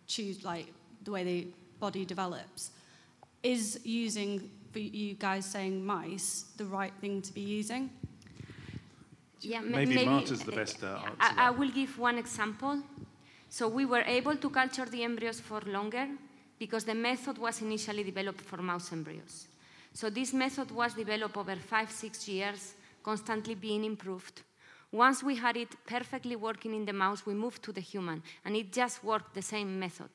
choose like the way the body develops. Is using, for you guys saying mice, the right thing to be using? Yeah, maybe, maybe Marta's the best uh, answer. I, I will give one example. So we were able to culture the embryos for longer because the method was initially developed for mouse embryos. So this method was developed over five, six years, constantly being improved. Once we had it perfectly working in the mouse, we moved to the human, and it just worked the same method.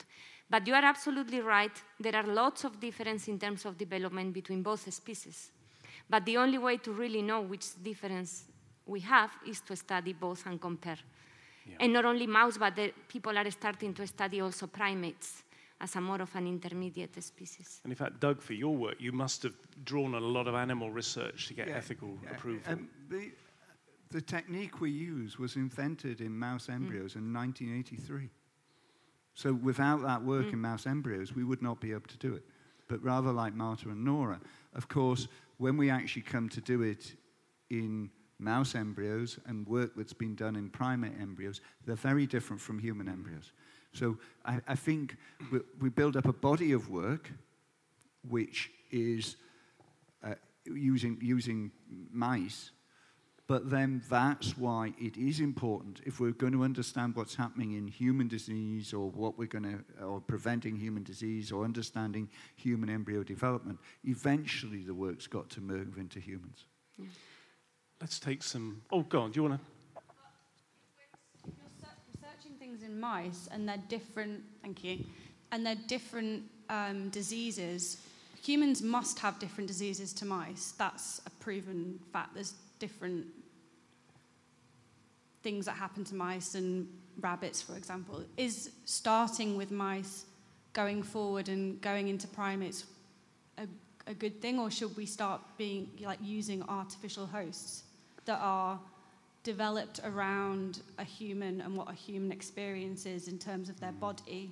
But you are absolutely right, there are lots of difference in terms of development between both species. But the only way to really know which difference we have is to study both and compare. Yeah. And not only mouse, but the people are starting to study also primates as a more of an intermediate species. And in fact, Doug, for your work, you must have drawn on a lot of animal research to get yeah, ethical yeah. approval. Um, the, the, technique we use was invented in mouse embryos mm. in 1983. So without that work mm. in mouse embryos, we would not be able to do it. But rather like Marta and Norah, of course, when we actually come to do it in mouse embryos and work that's been done in primate embryos, they're very different from human embryos. So I, I think we, we, build up a body of work which is uh, using, using mice, but then that's why it is important if we're going to understand what's happening in human disease or what we're going to, or preventing human disease or understanding human embryo development, eventually the work's got to move into humans. Yeah. let's take some. Oh, God. Do you want to? You're things in mice, and they're different. Thank you. And they're different um, diseases. Humans must have different diseases to mice. That's a proven fact. There's different things that happen to mice and rabbits, for example. Is starting with mice, going forward and going into primates, a, a good thing, or should we start being like using artificial hosts that are developed around a human and what a human experiences in terms of their body?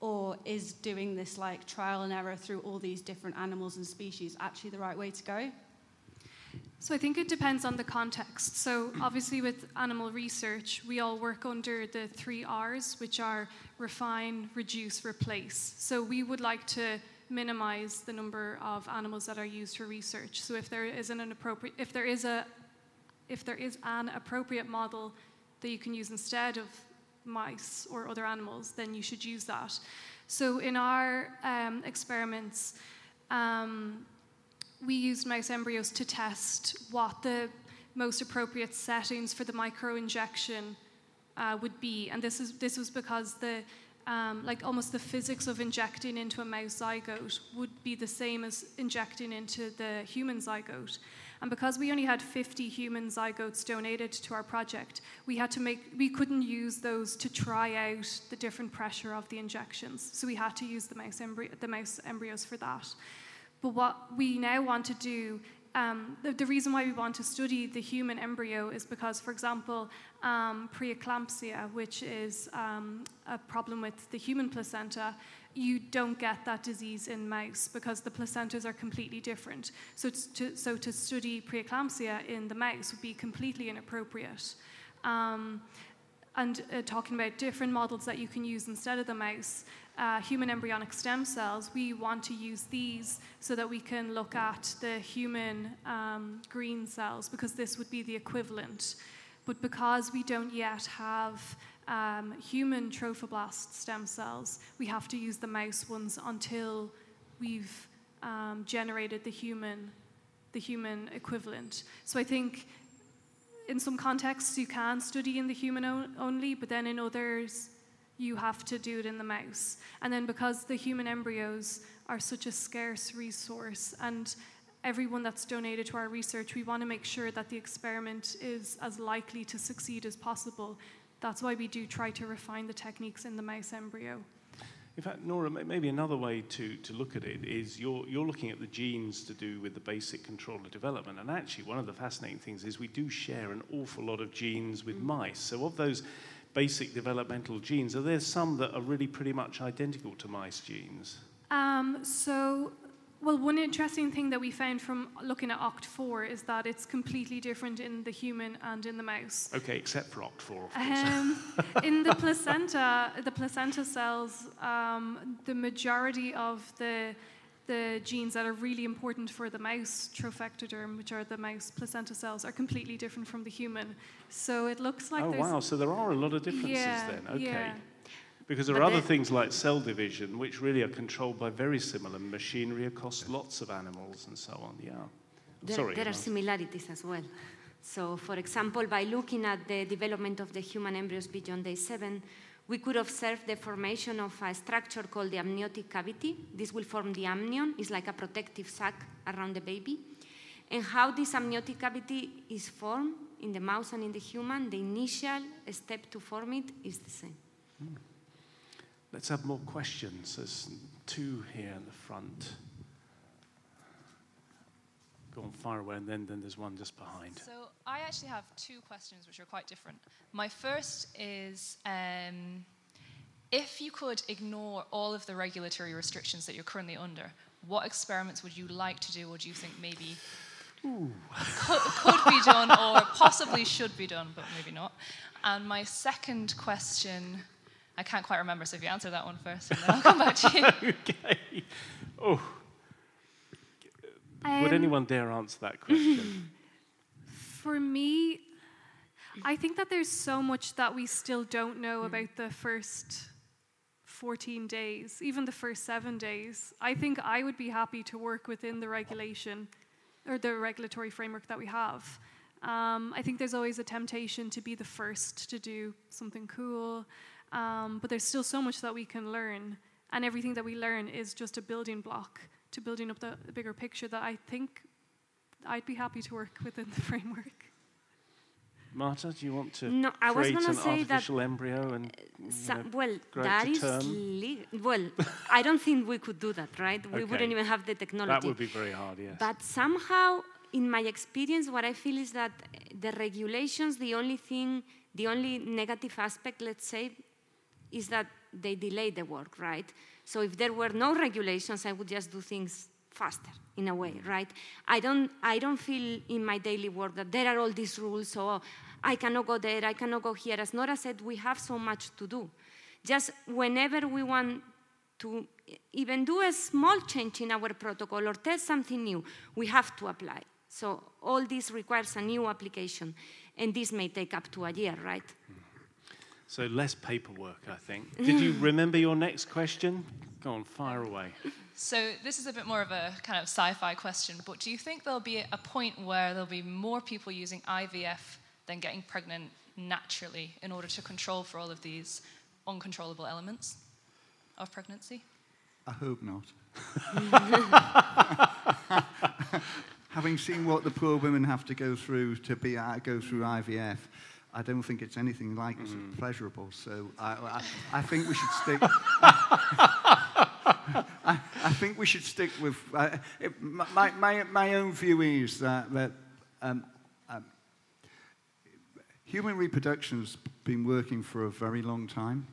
Or is doing this like trial and error through all these different animals and species actually the right way to go? So I think it depends on the context. So obviously with animal research, we all work under the three R's, which are refine, reduce, replace. So we would like to minimize the number of animals that are used for research. So if there isn't an appropriate if there is a if there is an appropriate model that you can use instead of mice or other animals, then you should use that. So in our um, experiments, um, we used mouse embryos to test what the most appropriate settings for the microinjection uh, would be, and this is this was because the um, like almost the physics of injecting into a mouse zygote would be the same as injecting into the human zygote. And because we only had 50 human zygotes donated to our project, we had to make we couldn't use those to try out the different pressure of the injections. So we had to use the mouse, embryo, the mouse embryos for that. But what we now want to do, um, the, the, reason why we want to study the human embryo is because, for example, um, preeclampsia, which is um, a problem with the human placenta, you don't get that disease in mice because the placentas are completely different. So to, so to study preeclampsia in the mouse would be completely inappropriate. Um, and uh, talking about different models that you can use instead of the mouse, uh, human embryonic stem cells, we want to use these so that we can look at the human um, green cells because this would be the equivalent. But because we don't yet have um, human trophoblast stem cells, we have to use the mouse ones until we've um, generated the human, the human equivalent. So I think in some contexts you can study in the human only, but then in others you have to do it in the mouse. And then because the human embryos are such a scarce resource and everyone that's donated to our research, we want to make sure that the experiment is as likely to succeed as possible. That's why we do try to refine the techniques in the mouse embryo. In fact, Norah, maybe another way to, to look at it is you're, you're looking at the genes to do with the basic control of development. And actually, one of the fascinating things is we do share an awful lot of genes with mm. mice. So, of those basic developmental genes, are there some that are really pretty much identical to mice genes? Um, so, well, one interesting thing that we found from looking at OCT4 is that it's completely different in the human and in the mouse. Okay, except for OCT4, um, in the placenta, the placenta cells, um, the majority of the the genes that are really important for the mouse trophectoderm, which are the mouse placenta cells, are completely different from the human. So it looks like oh wow, so there are a lot of differences yeah, then. Okay. Yeah. Because there are other things like cell division, which really are controlled by very similar machinery across lots of animals and so on. Yeah. There, Sorry, there are similarities as well. So, for example, by looking at the development of the human embryos beyond day seven, we could observe the formation of a structure called the amniotic cavity. This will form the amnion, it's like a protective sac around the baby. And how this amniotic cavity is formed in the mouse and in the human, the initial step to form it is the same. Mm. Let's have more questions. There's two here in the front. Go on, far away, and then, then there's one just behind. So I actually have two questions which are quite different. My first is um, if you could ignore all of the regulatory restrictions that you're currently under, what experiments would you like to do, or do you think maybe could, could be done, or possibly should be done, but maybe not? And my second question I can't quite remember, so if you answer that one first, and then I'll come back to you. okay. Oh. Um, Would anyone dare answer that question? For me, I think that there's so much that we still don't know about the first 14 days, even the first seven days. I think I would be happy to work within the regulation or the regulatory framework that we have. Um, I think there's always a temptation to be the first to do something cool, um, but there's still so much that we can learn, and everything that we learn is just a building block to building up the, the bigger picture that I think I'd be happy to work within the framework. Marta, do you want to No, I was create gonna an say that, artificial embryo and you know, well, grow it to is term? le- well. I don't think we could do that, right? We Okay. wouldn't even have the technology. that would be very hard, yes. But somehow, in my experience, what I feel is that the regulations, the only thing, the only negative aspect, let's say, is that they delay the work, right? So if there were no regulations, I would just do things faster in a way, mm-hmm. right? I don't, I don't feel in my daily work that there are all these rules, so I cannot go there, I cannot go here. As Norah said, we have so much to do. Just whenever we want to even do a small change in our protocol or test something new, we have to apply. So all this requires a new application, and this may take up to a year, right? Mm-hmm. So less paperwork, I think. Did you remember your next question? Go on, fire away. So this is a bit more of a kind of sci-fi question, but do you think there'll be a point where there'll be more people using IVF than getting pregnant naturally in order to control for all of these uncontrollable elements of pregnancy? I hope not. Having seen what the poor women have to go through to be uh, go through IVF, I don't think it's anything like as pleasurable. So I, I, I think we should stick. I, I think we should stick with. Uh, it, my, my, my own view is that, that um, um, human reproduction has been working for a very long time.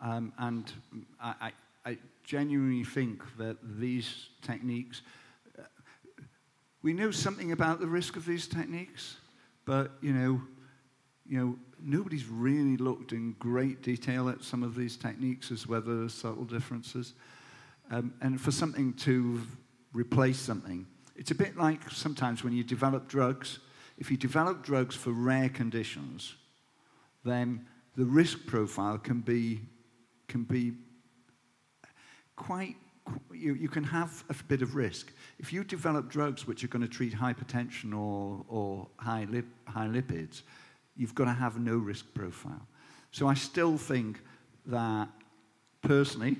Um, and I, I, I genuinely think that these techniques, uh, we know something about the risk of these techniques, but you know, you know, nobody's really looked in great detail at some of these techniques as whether there's subtle differences. Um, and for something to replace something, it's a bit like sometimes when you develop drugs. If you develop drugs for rare conditions, then the risk profile can be can be quite you, you can have a bit of risk. If you develop drugs which are going to treat hypertension or, or high, lip, high lipids, you've got to have no risk profile. So I still think that personally,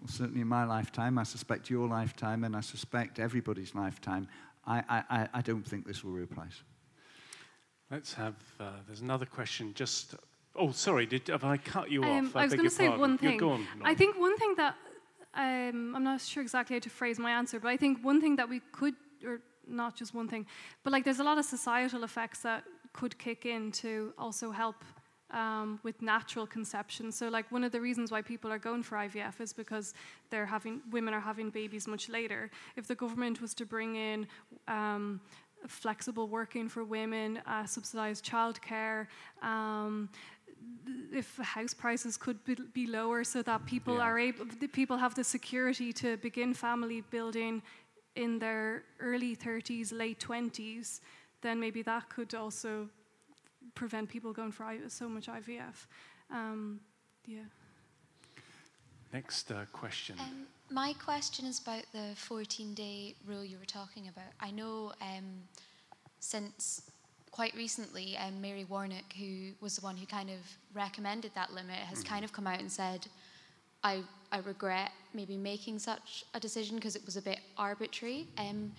well, certainly in my lifetime, I suspect your lifetime, and I suspect everybody's lifetime, I, I, I don't think this will replace. Let's have, uh, there's another question just, oh, sorry, did, have I cut you Um, off? I was beg going your to say pardon. one You thing. go on, I think one thing that um, I'm not sure exactly how to phrase my answer, but I think one thing that we could, or not just one thing, but like there's a lot of societal effects that could kick in to also help um, with natural conception. So, like one of the reasons why people are going for IVF is because they're having women are having babies much later. If the government was to bring in um, flexible working for women, uh, subsidized childcare. Um, if house prices could be, be lower so that people Yeah. are able the people have the security to begin family building in their early 30s late 20s then maybe that could also prevent people going for so much ivf um, yeah Next uh, question. Um, my question is about the 14 day rule you were talking about. I know um, since quite recently, um, Mary Warnock, who was the one who kind of recommended that limit, has kind of come out and said, I, I regret maybe making such a decision because it was a bit arbitrary. Um,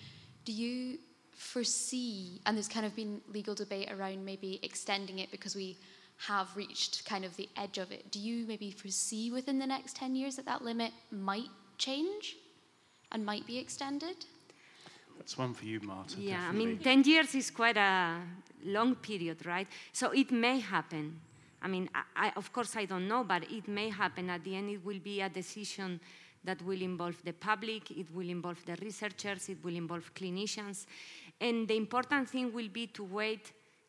do you foresee, and there's kind of been legal debate around maybe extending it because we have reached kind of the edge of it. Do you maybe foresee within the next 10 years that that limit might change and might be extended? That's one for you, Marta. Yeah, I mean, 10 years is quite a long period, right? So it may happen. I mean, I, I, of course, I don't know, but it may happen. At the end, it will be a decision that will involve the public, it will involve the researchers, it will involve clinicians. And the important thing will be to weigh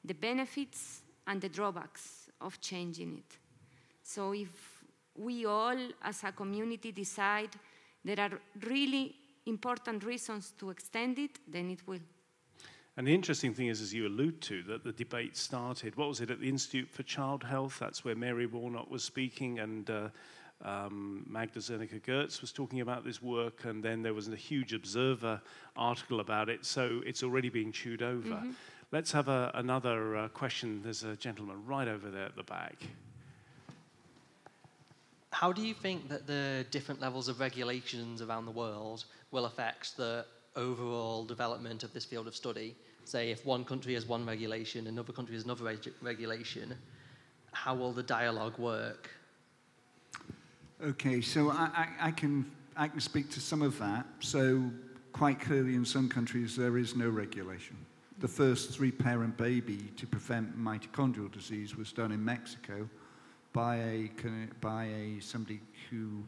the benefits and the drawbacks of changing it. So if we all, as a community, decide there are really important reasons to extend it, then it will. And the interesting thing is, as you allude to, that the debate started. What was it at the Institute for Child Health? That's where Mary Warnock was speaking, and uh, um, Magda Zernicka-Goetz was talking about this work, and then there was a huge Observer article about it. So it's already being chewed over. let's have a, another uh, question. There's a gentleman right over there at the back. How do you think that the different levels of regulations around the world will affect the overall development of this field of study? Say, if one country has one regulation, another country has another reg- regulation, how will the dialogue work? Okay, so I, I, I, can, I can speak to some of that. So, quite clearly, in some countries, there is no regulation. The first three parent baby to prevent mitochondrial disease was done in Mexico by a, by a somebody who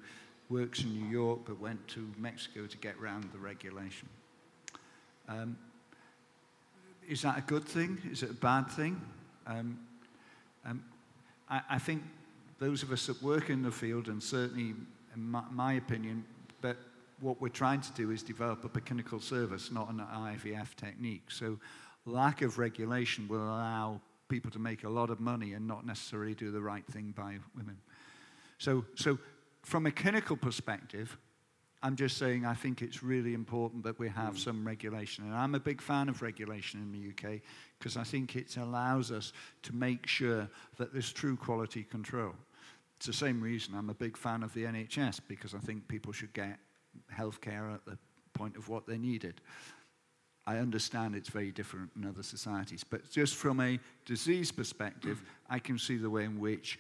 works in New York but went to Mexico to get around the regulation. Um, is that a good thing? Is it a bad thing? Um, um, I, I, think those of us that work in the field, and certainly, in my, my opinion, that what we're trying to do is develop a clinical service, not an IVF technique. So, lack of regulation will allow people to make a lot of money and not necessarily do the right thing by women. So, so from a clinical perspective, I'm just saying I think it's really important that we have mm. some regulation. And I'm a big fan of regulation in the UK because I think it allows us to make sure that there's true quality control. It's the same reason I'm a big fan of the NHS because I think people should get healthcare at the point of what they needed. I understand it's very different in other societies, but just from a disease perspective, I can see the way in which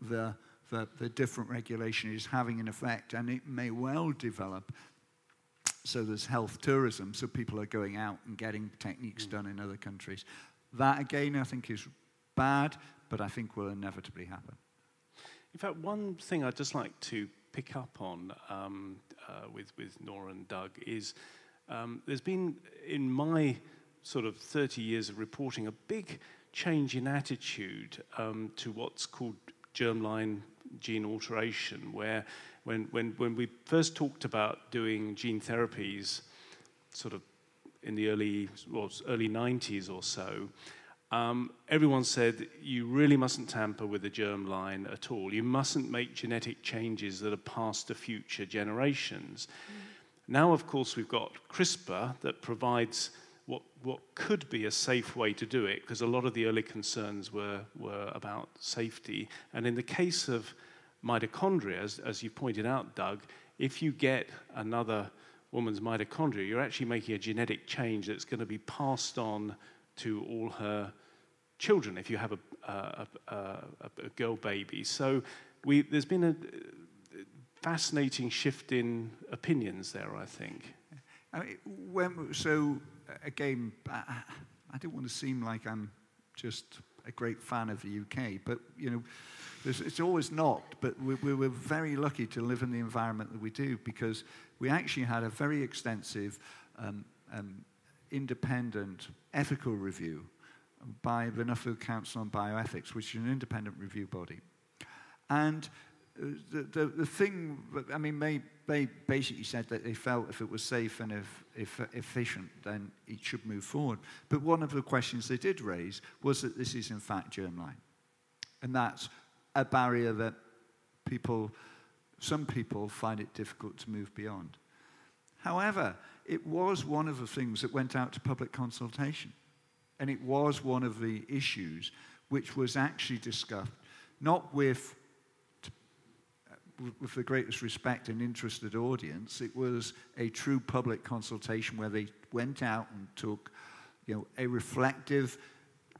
the, the, the different regulation is having an effect, and it may well develop. So there's health tourism, so people are going out and getting techniques mm. done in other countries. That, again, I think is bad, but I think will inevitably happen. In fact, one thing I'd just like to pick up on um, uh, with, with Norah and Doug is um, there's been, in my sort of 30 years of reporting, a big change in attitude um, to what's called germline gene alteration, where when, when, when we first talked about doing gene therapies, sort of in the early, well, early 90s or so, um, everyone said you really mustn't tamper with the germline at all. You mustn't make genetic changes that are passed to future generations. Mm. Now, of course, we've got CRISPR that provides what, could be a safe way to do it, because a lot of the early concerns were, were about safety. And in the case of mitochondria, as, as you pointed out, Doug, if you get another woman's mitochondria, you're actually making a genetic change that's going to be passed on to all her children if you have a, a, a, a girl baby. So we, there's been a, fascinating shift in opinions there, I think. I mean, when, so, again, I, don't want to seem like I'm just a great fan of the UK, but, you know, it's always not, but we, we were very lucky to live in the environment that we do because we actually had a very extensive um, um, independent ethical review by the Nuffield Council on Bioethics, which is an independent review body. And the, the, the thing, I mean, they, they basically said that they felt if it was safe and if, if efficient, then it should move forward. But one of the questions they did raise was that this is in fact germline. And that's a barrier that people, some people find it difficult to move beyond. However, it was one of the things that went out to public consultation. And it was one of the issues which was actually discussed, not with with the greatest respect and interested audience. It was a true public consultation where they went out and took you know, a reflective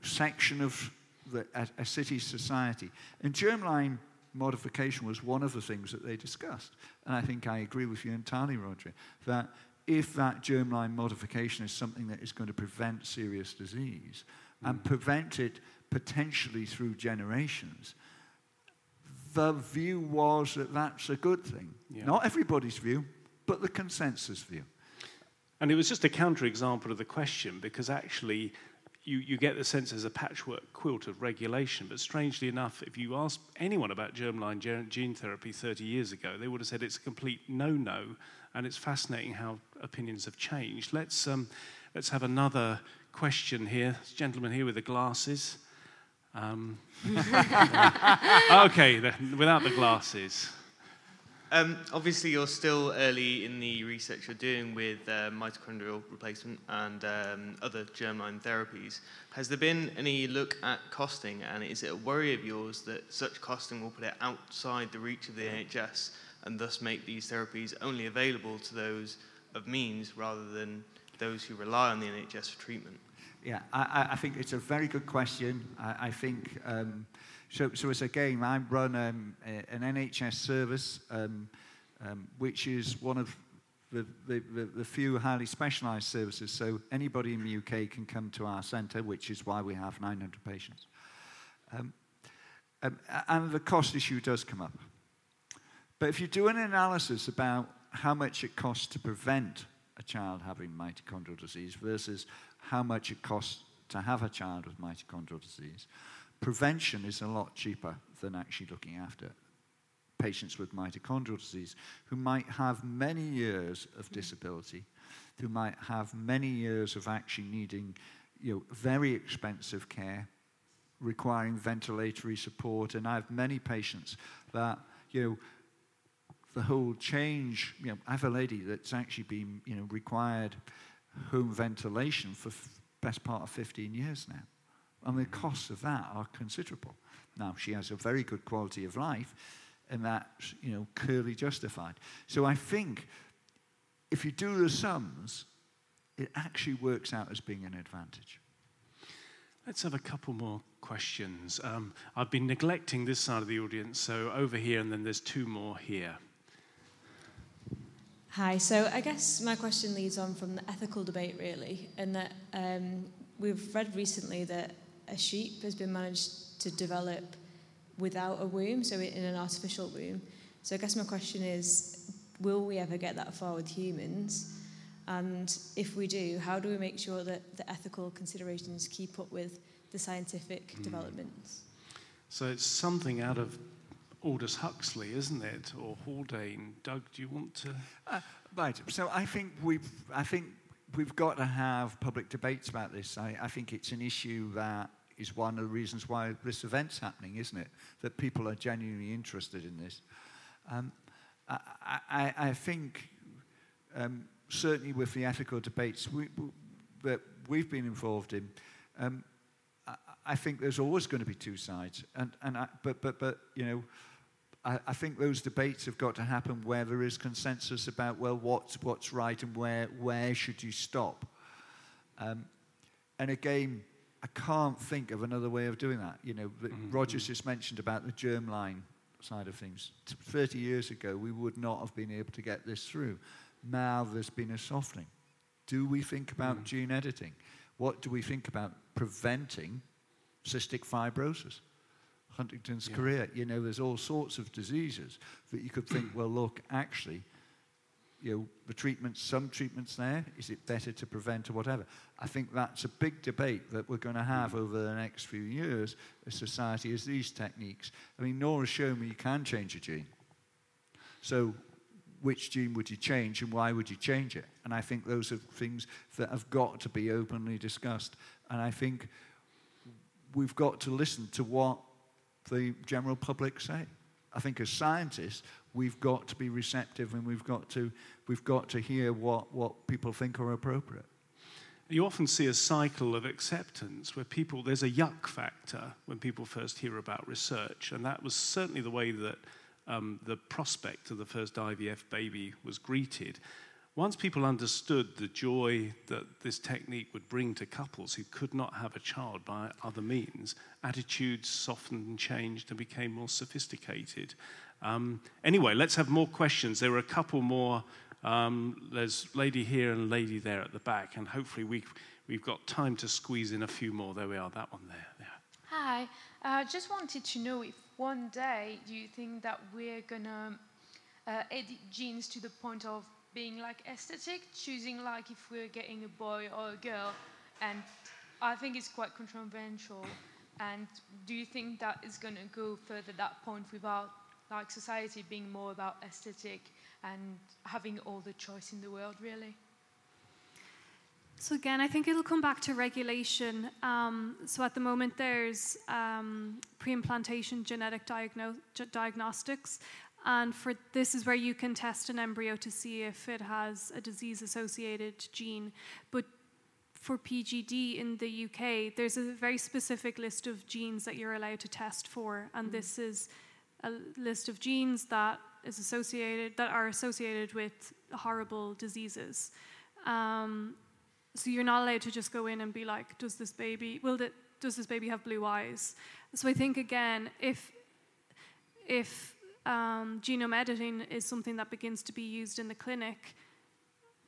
section of the, a, a city's society. And germline modification was one of the things that they discussed. And I think I agree with you entirely, Roger, that if that germline modification is something that is going to prevent serious disease mm. and prevent it potentially through generations, the view was that that's a good thing. Yeah. Not everybody's view, but the consensus view. And it was just a counterexample of the question because actually you, you get the sense there's a patchwork quilt of regulation. But strangely enough, if you ask anyone about germline gene therapy 30 years ago, they would have said it's a complete no no. And it's fascinating how opinions have changed. Let's, um, let's have another question here. This gentleman here with the glasses. Um, okay, the, without the glasses. Um, obviously, you're still early in the research you're doing with uh, mitochondrial replacement and um, other germline therapies. Has there been any look at costing, and is it a worry of yours that such costing will put it outside the reach of the NHS and thus make these therapies only available to those of means rather than those who rely on the NHS for treatment? Yeah, I, I think it's a very good question. I, I think um, so. So as a game, I run um, a, an NHS service, um, um, which is one of the, the, the, the few highly specialised services. So anybody in the UK can come to our centre, which is why we have 900 patients. Um, um, and the cost issue does come up. But if you do an analysis about how much it costs to prevent a child having mitochondrial disease versus how much it costs to have a child with mitochondrial disease, prevention is a lot cheaper than actually looking after patients with mitochondrial disease who might have many years of disability, who might have many years of actually needing you know, very expensive care, requiring ventilatory support. And I have many patients that, you know, the whole change, you know, I have a lady that's actually been, you know, required home ventilation for best part of 15 years now. And the costs of that are considerable. Now, she has a very good quality of life, and that's, you know, clearly justified. So I think if you do the sums, it actually works out as being an advantage. Let's have a couple more questions. Um, I've been neglecting this side of the audience, so over here, and then there's two more here. Hi, so I guess my question leads on from the ethical debate, really, and that um, we've read recently that a sheep has been managed to develop without a womb, so in an artificial womb. So I guess my question is will we ever get that far with humans? And if we do, how do we make sure that the ethical considerations keep up with the scientific mm. developments? So it's something out of Aldous Huxley, isn't it, or Haldane? Doug, do you want to? Uh, right. So I think we've, I think we've got to have public debates about this. I, I think it's an issue that is one of the reasons why this event's happening, isn't it? That people are genuinely interested in this. Um, I, I, I, think um, certainly with the ethical debates we, we, that we've been involved in, um, I, think there's always going to be two sides. And, and I, but, but, but, you know, I, I, think those debates have got to happen where there is consensus about, well, what's, what's right and where, where should you stop? Um, and again, I can't think of another way of doing that. You know, mm-hmm. Rogers just mentioned about the germline side of things. 30 years ago, we would not have been able to get this through. Now there's been a softening. Do we think about mm-hmm. gene editing? What do we think about preventing cystic fibrosis? Huntington's yeah. chorea. You know, there's all sorts of diseases that you could think, well, look, actually, you know, the treatments, some treatments there, is it better to prevent or whatever? I think that's a big debate that we're going to have mm. over the next few years as society as these techniques. I mean, Norah's shown me you can change a gene. So which gene would you change and why would you change it? And I think those are things that have got to be openly discussed. And I think we've got to listen to what the general public say. I think as scientists, we've got to be receptive and we've got to, we've got to hear what, what people think are appropriate. You often see a cycle of acceptance where people, there's a yuck factor when people first hear about research, and that was certainly the way that um, the prospect of the first IVF baby was greeted. Once people understood the joy that this technique would bring to couples who could not have a child by other means, attitudes softened and changed and became more sophisticated. Um, anyway, let's have more questions. There are a couple more. Um, there's lady here and lady there at the back, and hopefully we, we've got time to squeeze in a few more. There we are, that one there. Yeah. Hi, I uh, just wanted to know if one day do you think that we're gonna uh, edit genes to the point of being like aesthetic, choosing like if we're getting a boy or a girl, and I think it's quite controversial. And do you think that is going to go further that point without like society being more about aesthetic and having all the choice in the world, really? So again, I think it'll come back to regulation. Um, so at the moment, there's um, pre-implantation genetic diagno- diagnostics, And for this is where you can test an embryo to see if it has a disease associated gene. But for PGD in the UK, there's a very specific list of genes that you're allowed to test for, and mm. this is a list of genes that is associated that are associated with horrible diseases. Um, so you're not allowed to just go in and be like, does this baby will the, does this baby have blue eyes? So I think again, if if um, genome editing is something that begins to be used in the clinic,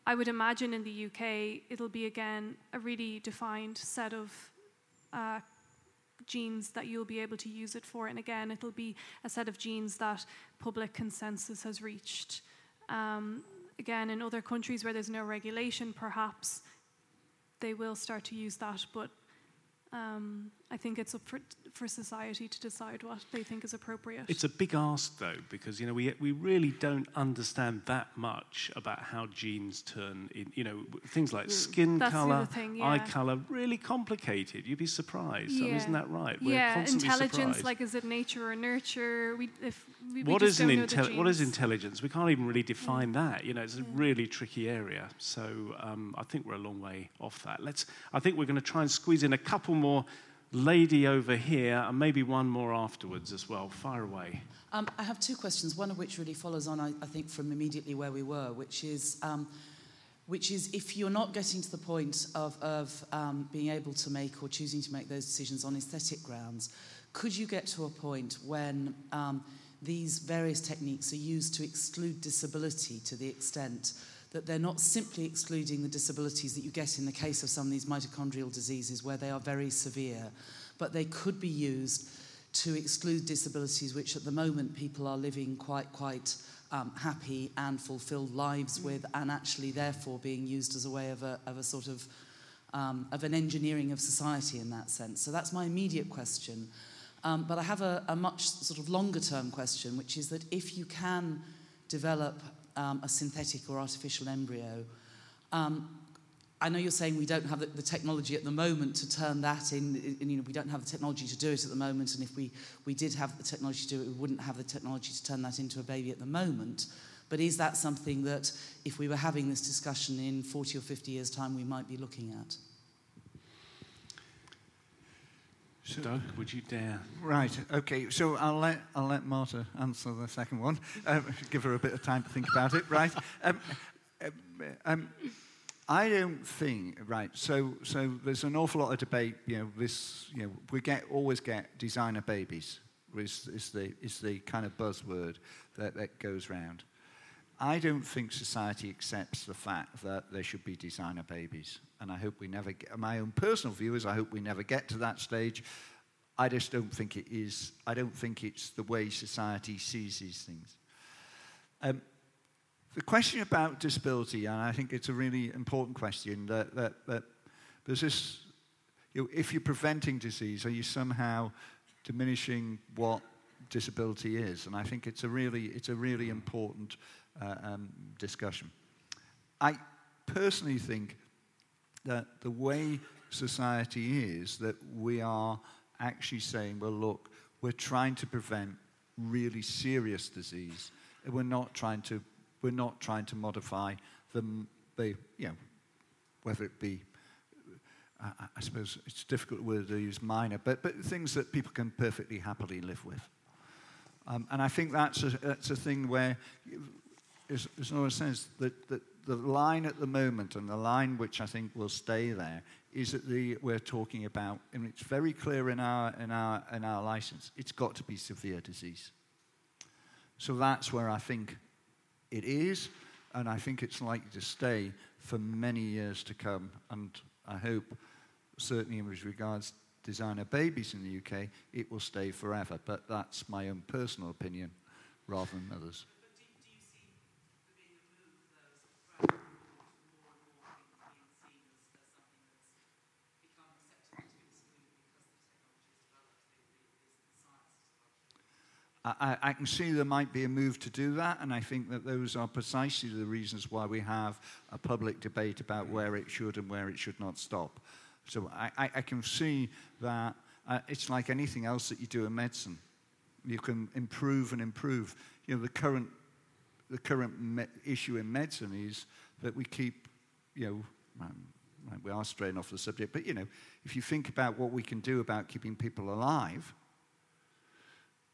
I would imagine in the UK it'll be again a really defined set of uh, genes that you'll be able to use it for. And again, it'll be a set of genes that public consensus has reached. Um, again, in other countries where there's no regulation, perhaps they will start to use that, but um, I think it's up for, for society to decide what they think is appropriate. It's a big ask, though, because you know we we really don't understand that much about how genes turn in. You know, things like mm. skin That's color, thing, yeah. eye color, really complicated. You'd be surprised. Yeah. I mean, isn't that right? We're yeah, intelligence. Surprised. Like, is it nature or nurture? We, if we, what we is an intelli- what is intelligence? We can't even really define yeah. that. You know, it's a really tricky area. So um, I think we're a long way off that. Let's. I think we're going to try and squeeze in a couple more lady over here, and maybe one more afterwards as well. Fire away. Um, I have two questions, one of which really follows on, I, I think, from immediately where we were, which is, um, which is if you're not getting to the point of, of um, being able to make or choosing to make those decisions on aesthetic grounds, could you get to a point when um, these various techniques are used to exclude disability to the extent that they're not simply excluding the disabilities that you get in the case of some of these mitochondrial diseases where they are very severe, but they could be used to exclude disabilities which at the moment people are living quite, quite um, happy and fulfilled lives mm. with, and actually therefore being used as a way of a, of a sort of um, of an engineering of society in that sense. So that's my immediate question. Um, but I have a, a much sort of longer term question, which is that if you can develop um, a synthetic or artificial embryo. Um, I know you're saying we don't have the, the, technology at the moment to turn that in, in, you know, we don't have the technology to do it at the moment, and if we, we did have the technology to do it, we wouldn't have the technology to turn that into a baby at the moment. But is that something that, if we were having this discussion in 40 or 50 years' time, we might be looking at? So, Doug, would you dare? Right. Okay. So I'll let I'll let Marta answer the second one. Um, give her a bit of time to think about it. Right. Um, um, um, I don't think right. So so there's an awful lot of debate. You know, this you know we get always get designer babies. Is, is the is the kind of buzzword that, that goes round. I don't think society accepts the fact that there should be designer babies. And I hope we never get, my own personal view is I hope we never get to that stage. I just don't think it is, I don't think it's the way society sees these things. Um, the question about disability, and I think it's a really important question, that, that, that there's this, you know, if you're preventing disease, are you somehow diminishing what disability is? And I think it's a really, it's a really important uh, um, discussion. I personally think that the way society is, that we are actually saying, well, look, we're trying to prevent really serious disease. We're not trying to, we're not trying to modify the, the you know, whether it be, I, I suppose it's a difficult word to use minor, but, but things that people can perfectly happily live with. Um, and I think that's a, that's a thing where is, is no sense that, that the line at the moment and the line which I think will stay there is that the, we're talking about, and it's very clear in our, in, our, in our license, it's got to be severe disease. So that's where I think it is, and I think it's likely to stay for many years to come. And I hope, certainly with regards designer babies in the UK, it will stay forever. But that's my own personal opinion rather than others. I, I, can see there might be a move to do that, and I think that those are precisely the reasons why we have a public debate about where it should and where it should not stop. So I, I can see that uh, it's like anything else that you do in medicine. You can improve and improve. You know, the current, the current me- issue in medicine is that we keep, you know, um, we are straying off the subject, but you know, if you think about what we can do about keeping people alive,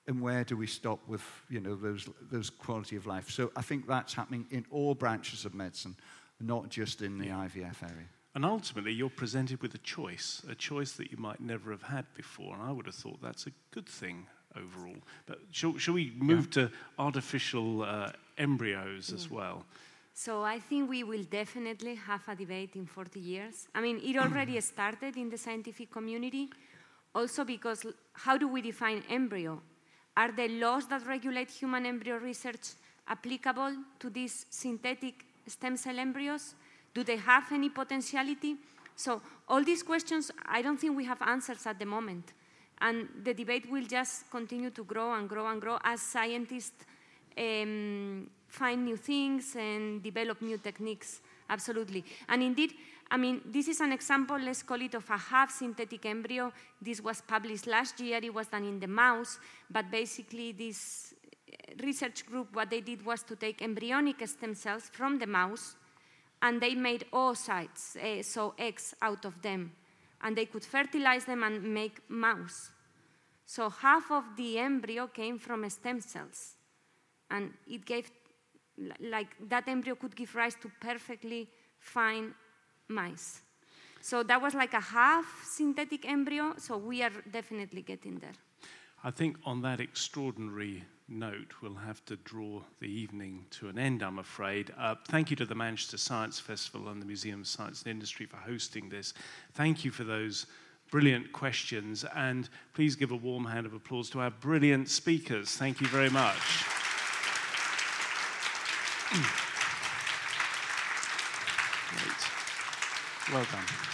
and where do we stop with you know those those quality of life? So I think that's happening in all branches of medicine, not just in the IVF area. And ultimately, you're presented with a choice, a choice that you might never have had before. And I would have thought that's a good thing overall. But shall, shall we move yeah. to artificial uh, embryos as well? So I think we will definitely have a debate in 40 years. I mean, it already started in the scientific community, also because how do we define embryo? Are the laws that regulate human embryo research applicable to these synthetic stem cell embryos? Do they have any potentiality? So, all these questions, I don't think we have answers at the moment. And the debate will just continue to grow and grow and grow as scientists um, find new things and develop new techniques. Absolutely. And indeed, I mean, this is an example, let's call it, of a half synthetic embryo. This was published last year, it was done in the mouse, but basically, this research group, what they did was to take embryonic stem cells from the mouse and they made oocytes, uh, so eggs out of them. And they could fertilize them and make mouse. So half of the embryo came from stem cells. And it gave, like, that embryo could give rise to perfectly fine mice. So that was like a half synthetic embryo, so we are definitely getting there. I think on that extraordinary note, we'll have to draw the evening to an end, I'm afraid. Uh, thank you to the Manchester Science Festival and the Museum of Science and Industry for hosting this. Thank you for those brilliant questions, and please give a warm hand of applause to our brilliant speakers. Thank you very much. Done.